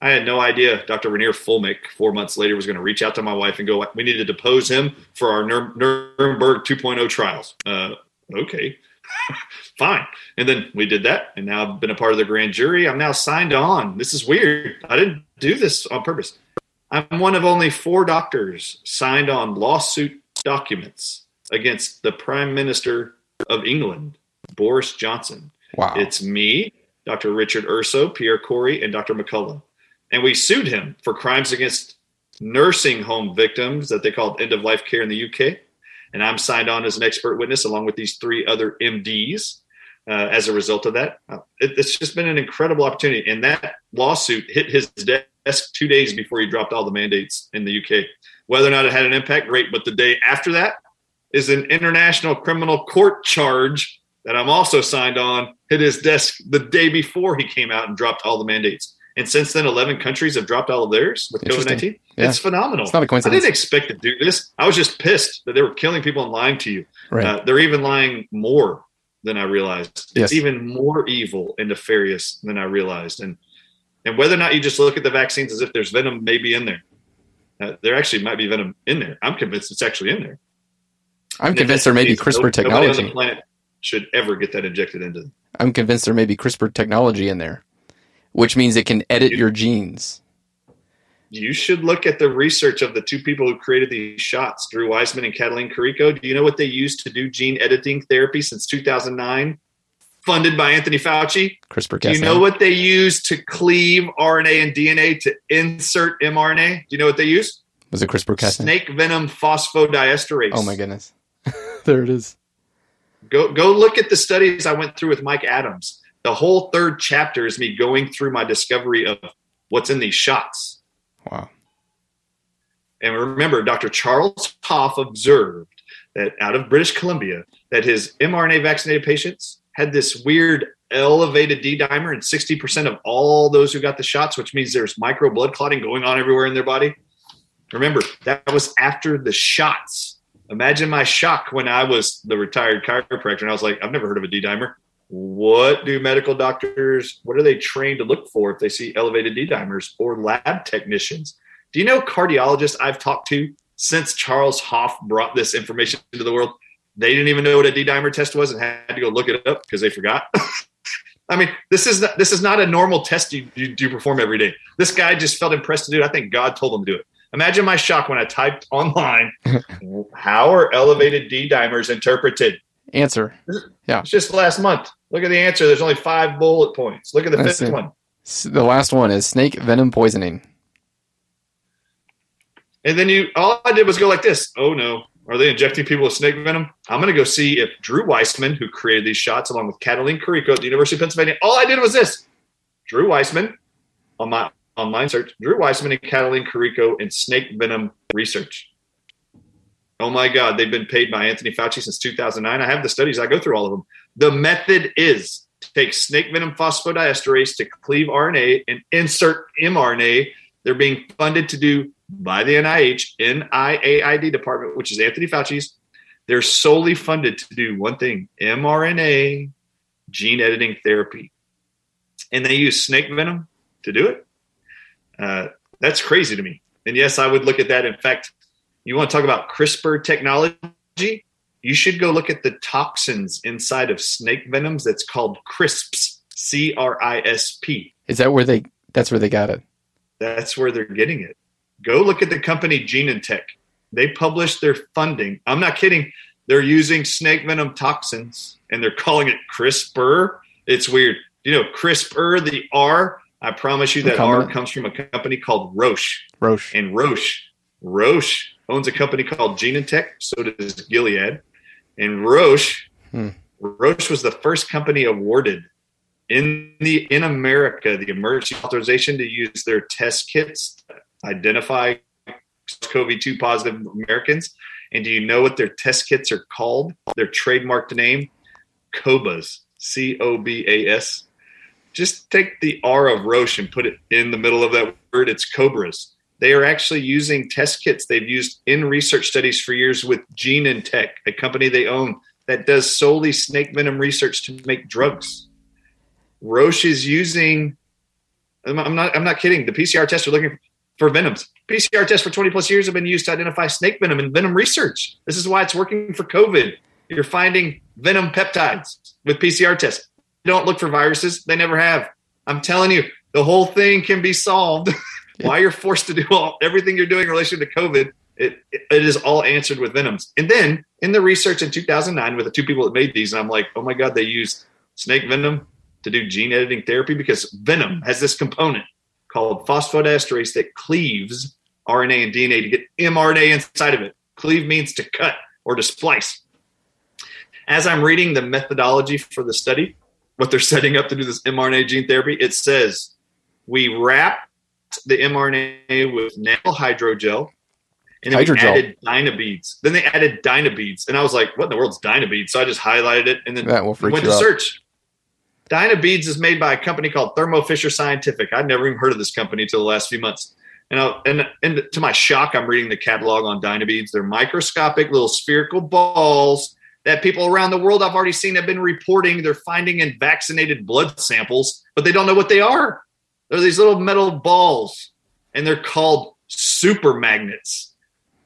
I had no idea Dr. Reiner Fuellmich, four months later, was going to reach out to my wife and go, "We need to depose him for our Nuremberg 2.0 trials." Uh, okay, fine. And then we did that, and now I've been a part of the grand jury. I'm now signed on. This is weird. I didn't do this on purpose. I'm one of only four doctors signed on lawsuit documents against the Prime Minister of England, Boris Johnson. Wow. It's me, Dr. Richard Urso, Pierre Kory, and Dr. McCullough. And we sued him for crimes against nursing home victims that they called end of life care in the UK. And I'm signed on as an expert witness along with these three other MDs. Uh, as a result of that. Uh, it, it's just been an incredible opportunity. And that lawsuit hit his desk two days before he dropped all the mandates in the UK. Whether or not it had an impact, great. But the day after that is an international criminal court charge that I'm also signed on hit his desk the day before he came out and dropped all the mandates. And since then, 11 countries have dropped all of theirs with COVID 19. Yeah. It's phenomenal. It's not a coincidence. I didn't expect to do this. I was just pissed that they were killing people and lying to you. Right. Uh, they're even lying more than I realized. Yes. It's even more evil and nefarious than I realized. And and whether or not you just look at the vaccines as if there's venom maybe in there, uh, there actually might be venom in there. I'm convinced it's actually in there. I'm and convinced there may be CRISPR no, technology. on the planet should ever get that injected into them. I'm convinced there may be CRISPR technology in there which means it can edit you, your genes. You should look at the research of the two people who created these shots, Drew Weissman and Katalin Karikó. Do you know what they used to do gene editing therapy since 2009? Funded by Anthony Fauci. CRISPR Do you know what they use to cleave RNA and DNA to insert mRNA? Do you know what they use? Was it CRISPR Cas9? Snake venom phosphodiesterase. Oh my goodness. there it is. Go go look at the studies I went through with Mike Adams the whole third chapter is me going through my discovery of what's in these shots. Wow. And remember, Dr. Charles Hoffe observed that out of British Columbia, that his mRNA vaccinated patients had this weird elevated D dimer in 60% of all those who got the shots, which means there's micro blood clotting going on everywhere in their body. Remember, that was after the shots. Imagine my shock when I was the retired chiropractor and I was like, I've never heard of a D dimer what do medical doctors what are they trained to look for if they see elevated d dimers or lab technicians? Do you know cardiologists i've talked to since charles hoffe brought this information into the world? They didn't even know what a d dimer test was and had to go look it up because they forgot. I mean this is not, this is not a normal test you, you do perform every day. This guy just felt impressed to do it. I think god told him to do it. Imagine my shock when i typed online how are elevated d dimers interpreted answer yeah it's just last month Look at the answer. There's only five bullet points. Look at the That's fifth it. one. The last one is snake venom poisoning. And then you, all I did was go like this. Oh no, are they injecting people with snake venom? I'm going to go see if Drew Weissman, who created these shots along with Katalin Karikó at the University of Pennsylvania, all I did was this. Drew Weissman on my online search, Drew Weissman and Katalin Karikó in snake venom research. Oh my God, they've been paid by Anthony Fauci since 2009. I have the studies. I go through all of them. The method is take snake venom phosphodiesterase to cleave RNA and insert mRNA. They're being funded to do by the NIH, NIAID department, which is Anthony Fauci's. They're solely funded to do one thing mRNA gene editing therapy. And they use snake venom to do it. Uh, that's crazy to me. And yes, I would look at that. In fact, you want to talk about CRISPR technology? You should go look at the toxins inside of snake venoms. That's called CRISPs, C R I S P. Is that where they? That's where they got it. That's where they're getting it. Go look at the company Genentech. They published their funding. I'm not kidding. They're using snake venom toxins and they're calling it CRISPR. It's weird. You know, CRISPR, the R. I promise you that R comes from a company called Roche. Roche. And Roche, Roche owns a company called Genentech. So does Gilead. And Roche, hmm. Roche was the first company awarded in the in America the emergency authorization to use their test kits to identify SARS-CoV-2 positive Americans. And do you know what their test kits are called? Their trademarked name, Cobas, C O B A S. Just take the R of Roche and put it in the middle of that word. It's Cobras they are actually using test kits they've used in research studies for years with Genentech, a company they own that does solely snake venom research to make drugs. Roche is using. I'm not. I'm not kidding. The PCR tests are looking for venoms. PCR tests for 20 plus years have been used to identify snake venom in venom research. This is why it's working for COVID. You're finding venom peptides with PCR tests. Don't look for viruses. They never have. I'm telling you, the whole thing can be solved why you're forced to do all everything you're doing in relation to COVID, it, it is all answered with venoms. And then in the research in 2009 with the two people that made these, and I'm like, oh my God, they used snake venom to do gene editing therapy because venom has this component called phosphodiesterase that cleaves RNA and DNA to get mRNA inside of it. Cleave means to cut or to splice. as I'm reading the methodology for the study, what they're setting up to do this mRNA gene therapy, it says we wrapped the mRNA with nano hydrogel and then Hydrogel. added dynabeads. Then they added dynabeads, and I was like, "What in the world's dynabeads?" So I just highlighted it and then That will freak went to out. search. Dynabeads is made by a company called Thermo Fisher Scientific. I'd never even heard of this company until the last few months. And, I, and and to my shock, I'm reading the catalog on Dynabeads. They're microscopic little spherical balls that people around the world I've already seen have been reporting they're finding in vaccinated blood samples, but they don't know what they are. They're these little metal balls, and they're called super magnets,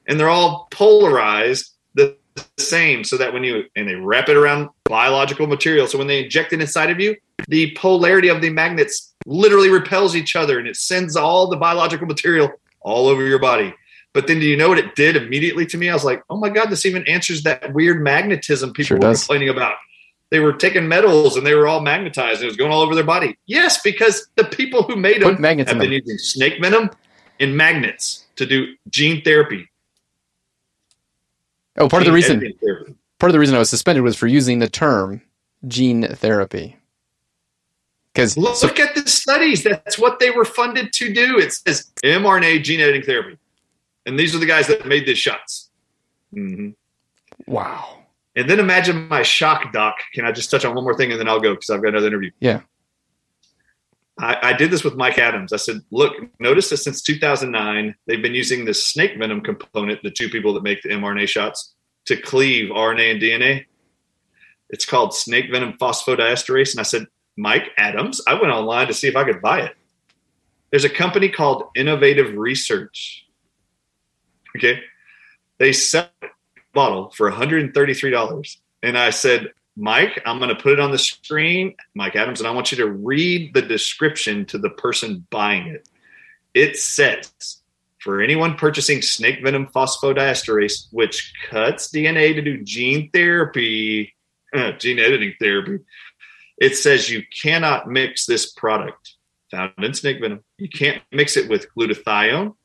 and they're all polarized the same, so that when you and they wrap it around biological material, so when they inject it inside of you, the polarity of the magnets literally repels each other, and it sends all the biological material all over your body. But then, do you know what it did immediately to me? I was like, "Oh my god, this even answers that weird magnetism people Sure were does. complaining about." They were taking metals and they were all magnetized. And it was going all over their body. Yes, because the people who made them have been them. using snake venom and magnets to do gene therapy. Oh, part of the reason part of the reason I was suspended was for using the term gene therapy. Because Look at the studies. That's what they were funded to do. It says mRNA gene editing therapy, and these are the guys that made the shots. Mm-hmm. wow, And then imagine my shock doc. Can I just touch on one more thing and then I'll go because I've got another interview. Yeah. I, I did this with Mike Adams. I said, look, notice that since 2009, they've been using this snake venom component, the two people that make the mRNA shots, to cleave RNA and DNA. It's called snake venom phosphodiesterase. And I said, Mike Adams, I went online to see if I could buy it. There's a company called Innovative Research. Okay. They sell a bottle for $133. And I said, Mike, I'm going to put it on the screen, Mike Adams, and I want you to read the description to the person buying it. It says, for anyone purchasing snake venom phosphodiesterase, which cuts DNA to do gene therapy, gene editing therapy, it says you cannot mix this product found in snake venom. You can't mix it with glutathione,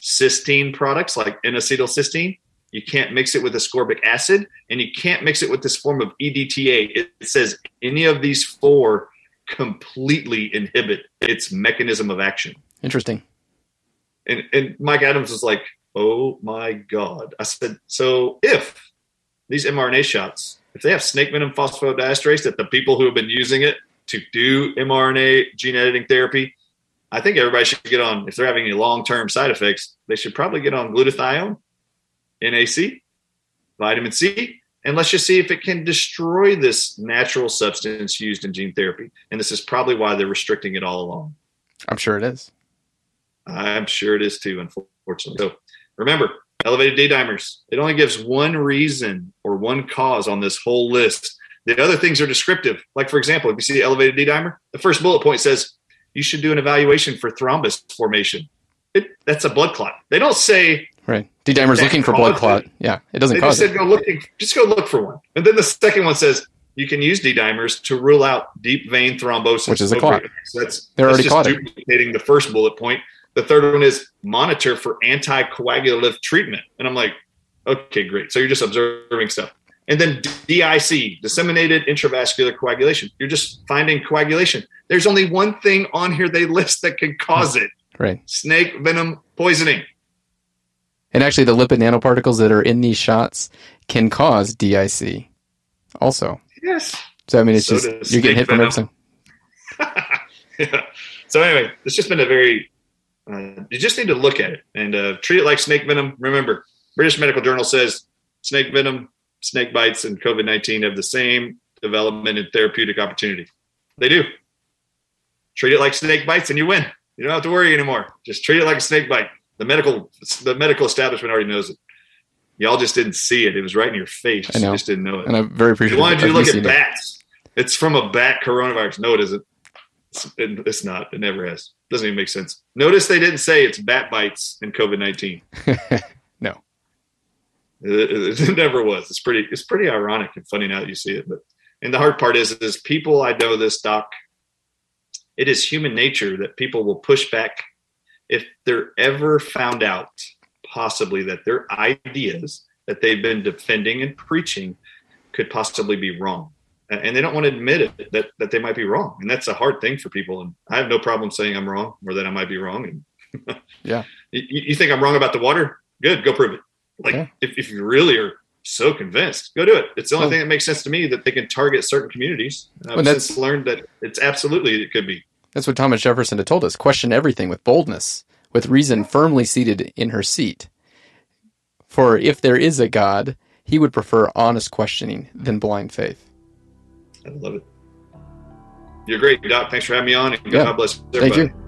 cysteine products like N-acetylcysteine. You can't mix it with ascorbic acid, and you can't mix it with this form of EDTA. It says any of these four completely inhibit its mechanism of action. interesting. And, and Mike Adams was like, "Oh my god!" I said, "So if these mRNA shots, if they have snake venom phosphodiesterase, that the people who have been using it to do mRNA gene editing therapy, I think everybody should get on. If they're having any long term side effects, they should probably get on glutathione, NAC, vitamin C, and let's just see if it can destroy this natural substance used in gene therapy. And this is probably why they're restricting it all along. I'm sure it is. I'm sure it is too, unfortunately. So remember, elevated D dimers. It only gives one reason or one cause on this whole list. The other things are descriptive. Like, for example, if you see the elevated D dimer, the first bullet point says you should do an evaluation for thrombus formation. It, that's a blood clot. They don't say Right. D dimer's looking for blood clot. it. Yeah, it doesn't they cause just it. said go looking, just go look for one. And then the second one says you can use D dimers to rule out deep vein thrombosis, Which is a clot. So that's They're that's already just duplicating the first bullet point. The third one is monitor for anticoagulative treatment, and I'm like, okay, great. So you're just observing stuff. And then DIC, disseminated intravascular coagulation. You're just finding coagulation. There's only one thing on here they list that can cause it: Right. snake venom poisoning. And actually, the lipid nanoparticles that are in these shots can cause DIC also. Yes. So, I mean, it's So just, you're getting hit snake from everything. yeah. So anyway, it's just been a very. Uh, you just need to look at it and uh, treat it like snake venom. Remember, British Medical Journal says snake venom, snake bites, and COVID nineteen have the same development and therapeutic opportunity. They do. Treat it like snake bites, and you win. You don't have to worry anymore. Just treat it like a snake bite. The medical the medical establishment already knows it. Y'all just didn't see it. It was right in your face. I know. You just didn't know it. And I'm very They appreciative wanted you to look at it. bats. It's from a bat coronavirus. No, it isn't. It's, it- it's not. It never has. Doesn't even make sense. Notice they didn't say it's bat bites in COVID nineteen. No. It, it- it never was. It's pretty. It's pretty ironic and funny now that you see it. But and the hard part is, is people. I know this doc. It is human nature that people will push back if they're ever found out, possibly that their ideas that they've been defending and preaching could possibly be wrong. And they don't want to admit it that, that they might be wrong. And that's a hard thing for people. And i have no problem saying i'm wrong or that i might be wrong. And yeah. You, you, think i'm wrong about the water? Good. Go prove it. Like yeah. if, if you really are so convinced go do it. It's the only well, thing that makes sense to me that they can target certain communities. I've well, since learned that it's absolutely it could be that's what thomas jefferson had told us question everything with boldness with reason firmly seated in her seat for if there is a god he would prefer honest questioning than blind faith I love it. You're great, Doc. Thanks for having me on, and God bless everybody. Thank you.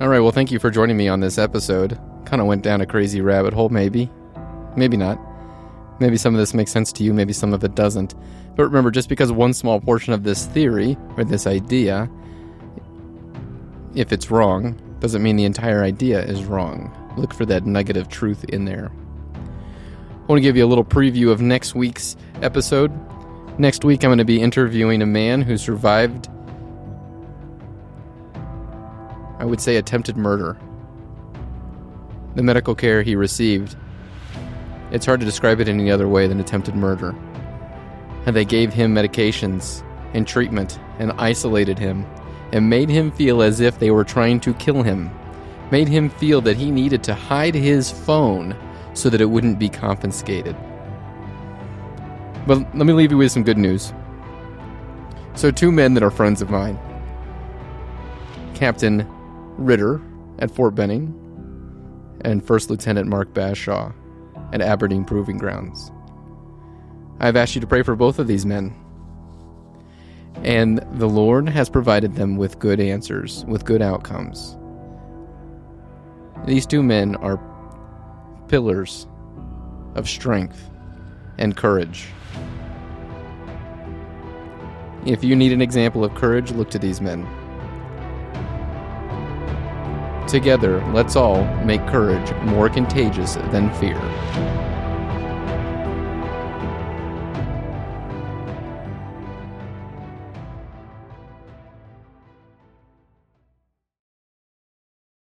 All right. Well, thank you for joining me on this episode. Kind of went down a crazy rabbit hole, maybe. Maybe not. Maybe some of this makes sense to you, maybe some of it doesn't. But remember, just because one small portion of this theory or this idea, if it's wrong, doesn't mean the entire idea is wrong. Look for that nugget of truth in there. I want to give you a little preview of next week's episode. Next week, I'm going to be interviewing a man who survived, I would say, attempted murder. The medical care he received, it's hard to describe it any other way than attempted murder. And they gave him medications and treatment and isolated him and made him feel as if they were trying to kill him, made him feel that he needed to hide his phone so that it wouldn't be confiscated. But let me leave you with some good news. So, two men that are friends of mine Captain Ritter at Fort Benning and First Lieutenant Mark Bashaw at Aberdeen Proving Grounds. I've asked you to pray for both of these men. And the Lord has provided them with good answers, with good outcomes. These two men are pillars of strength and courage. If you need an example of courage, look to these men. Together, let's all make courage more contagious than fear.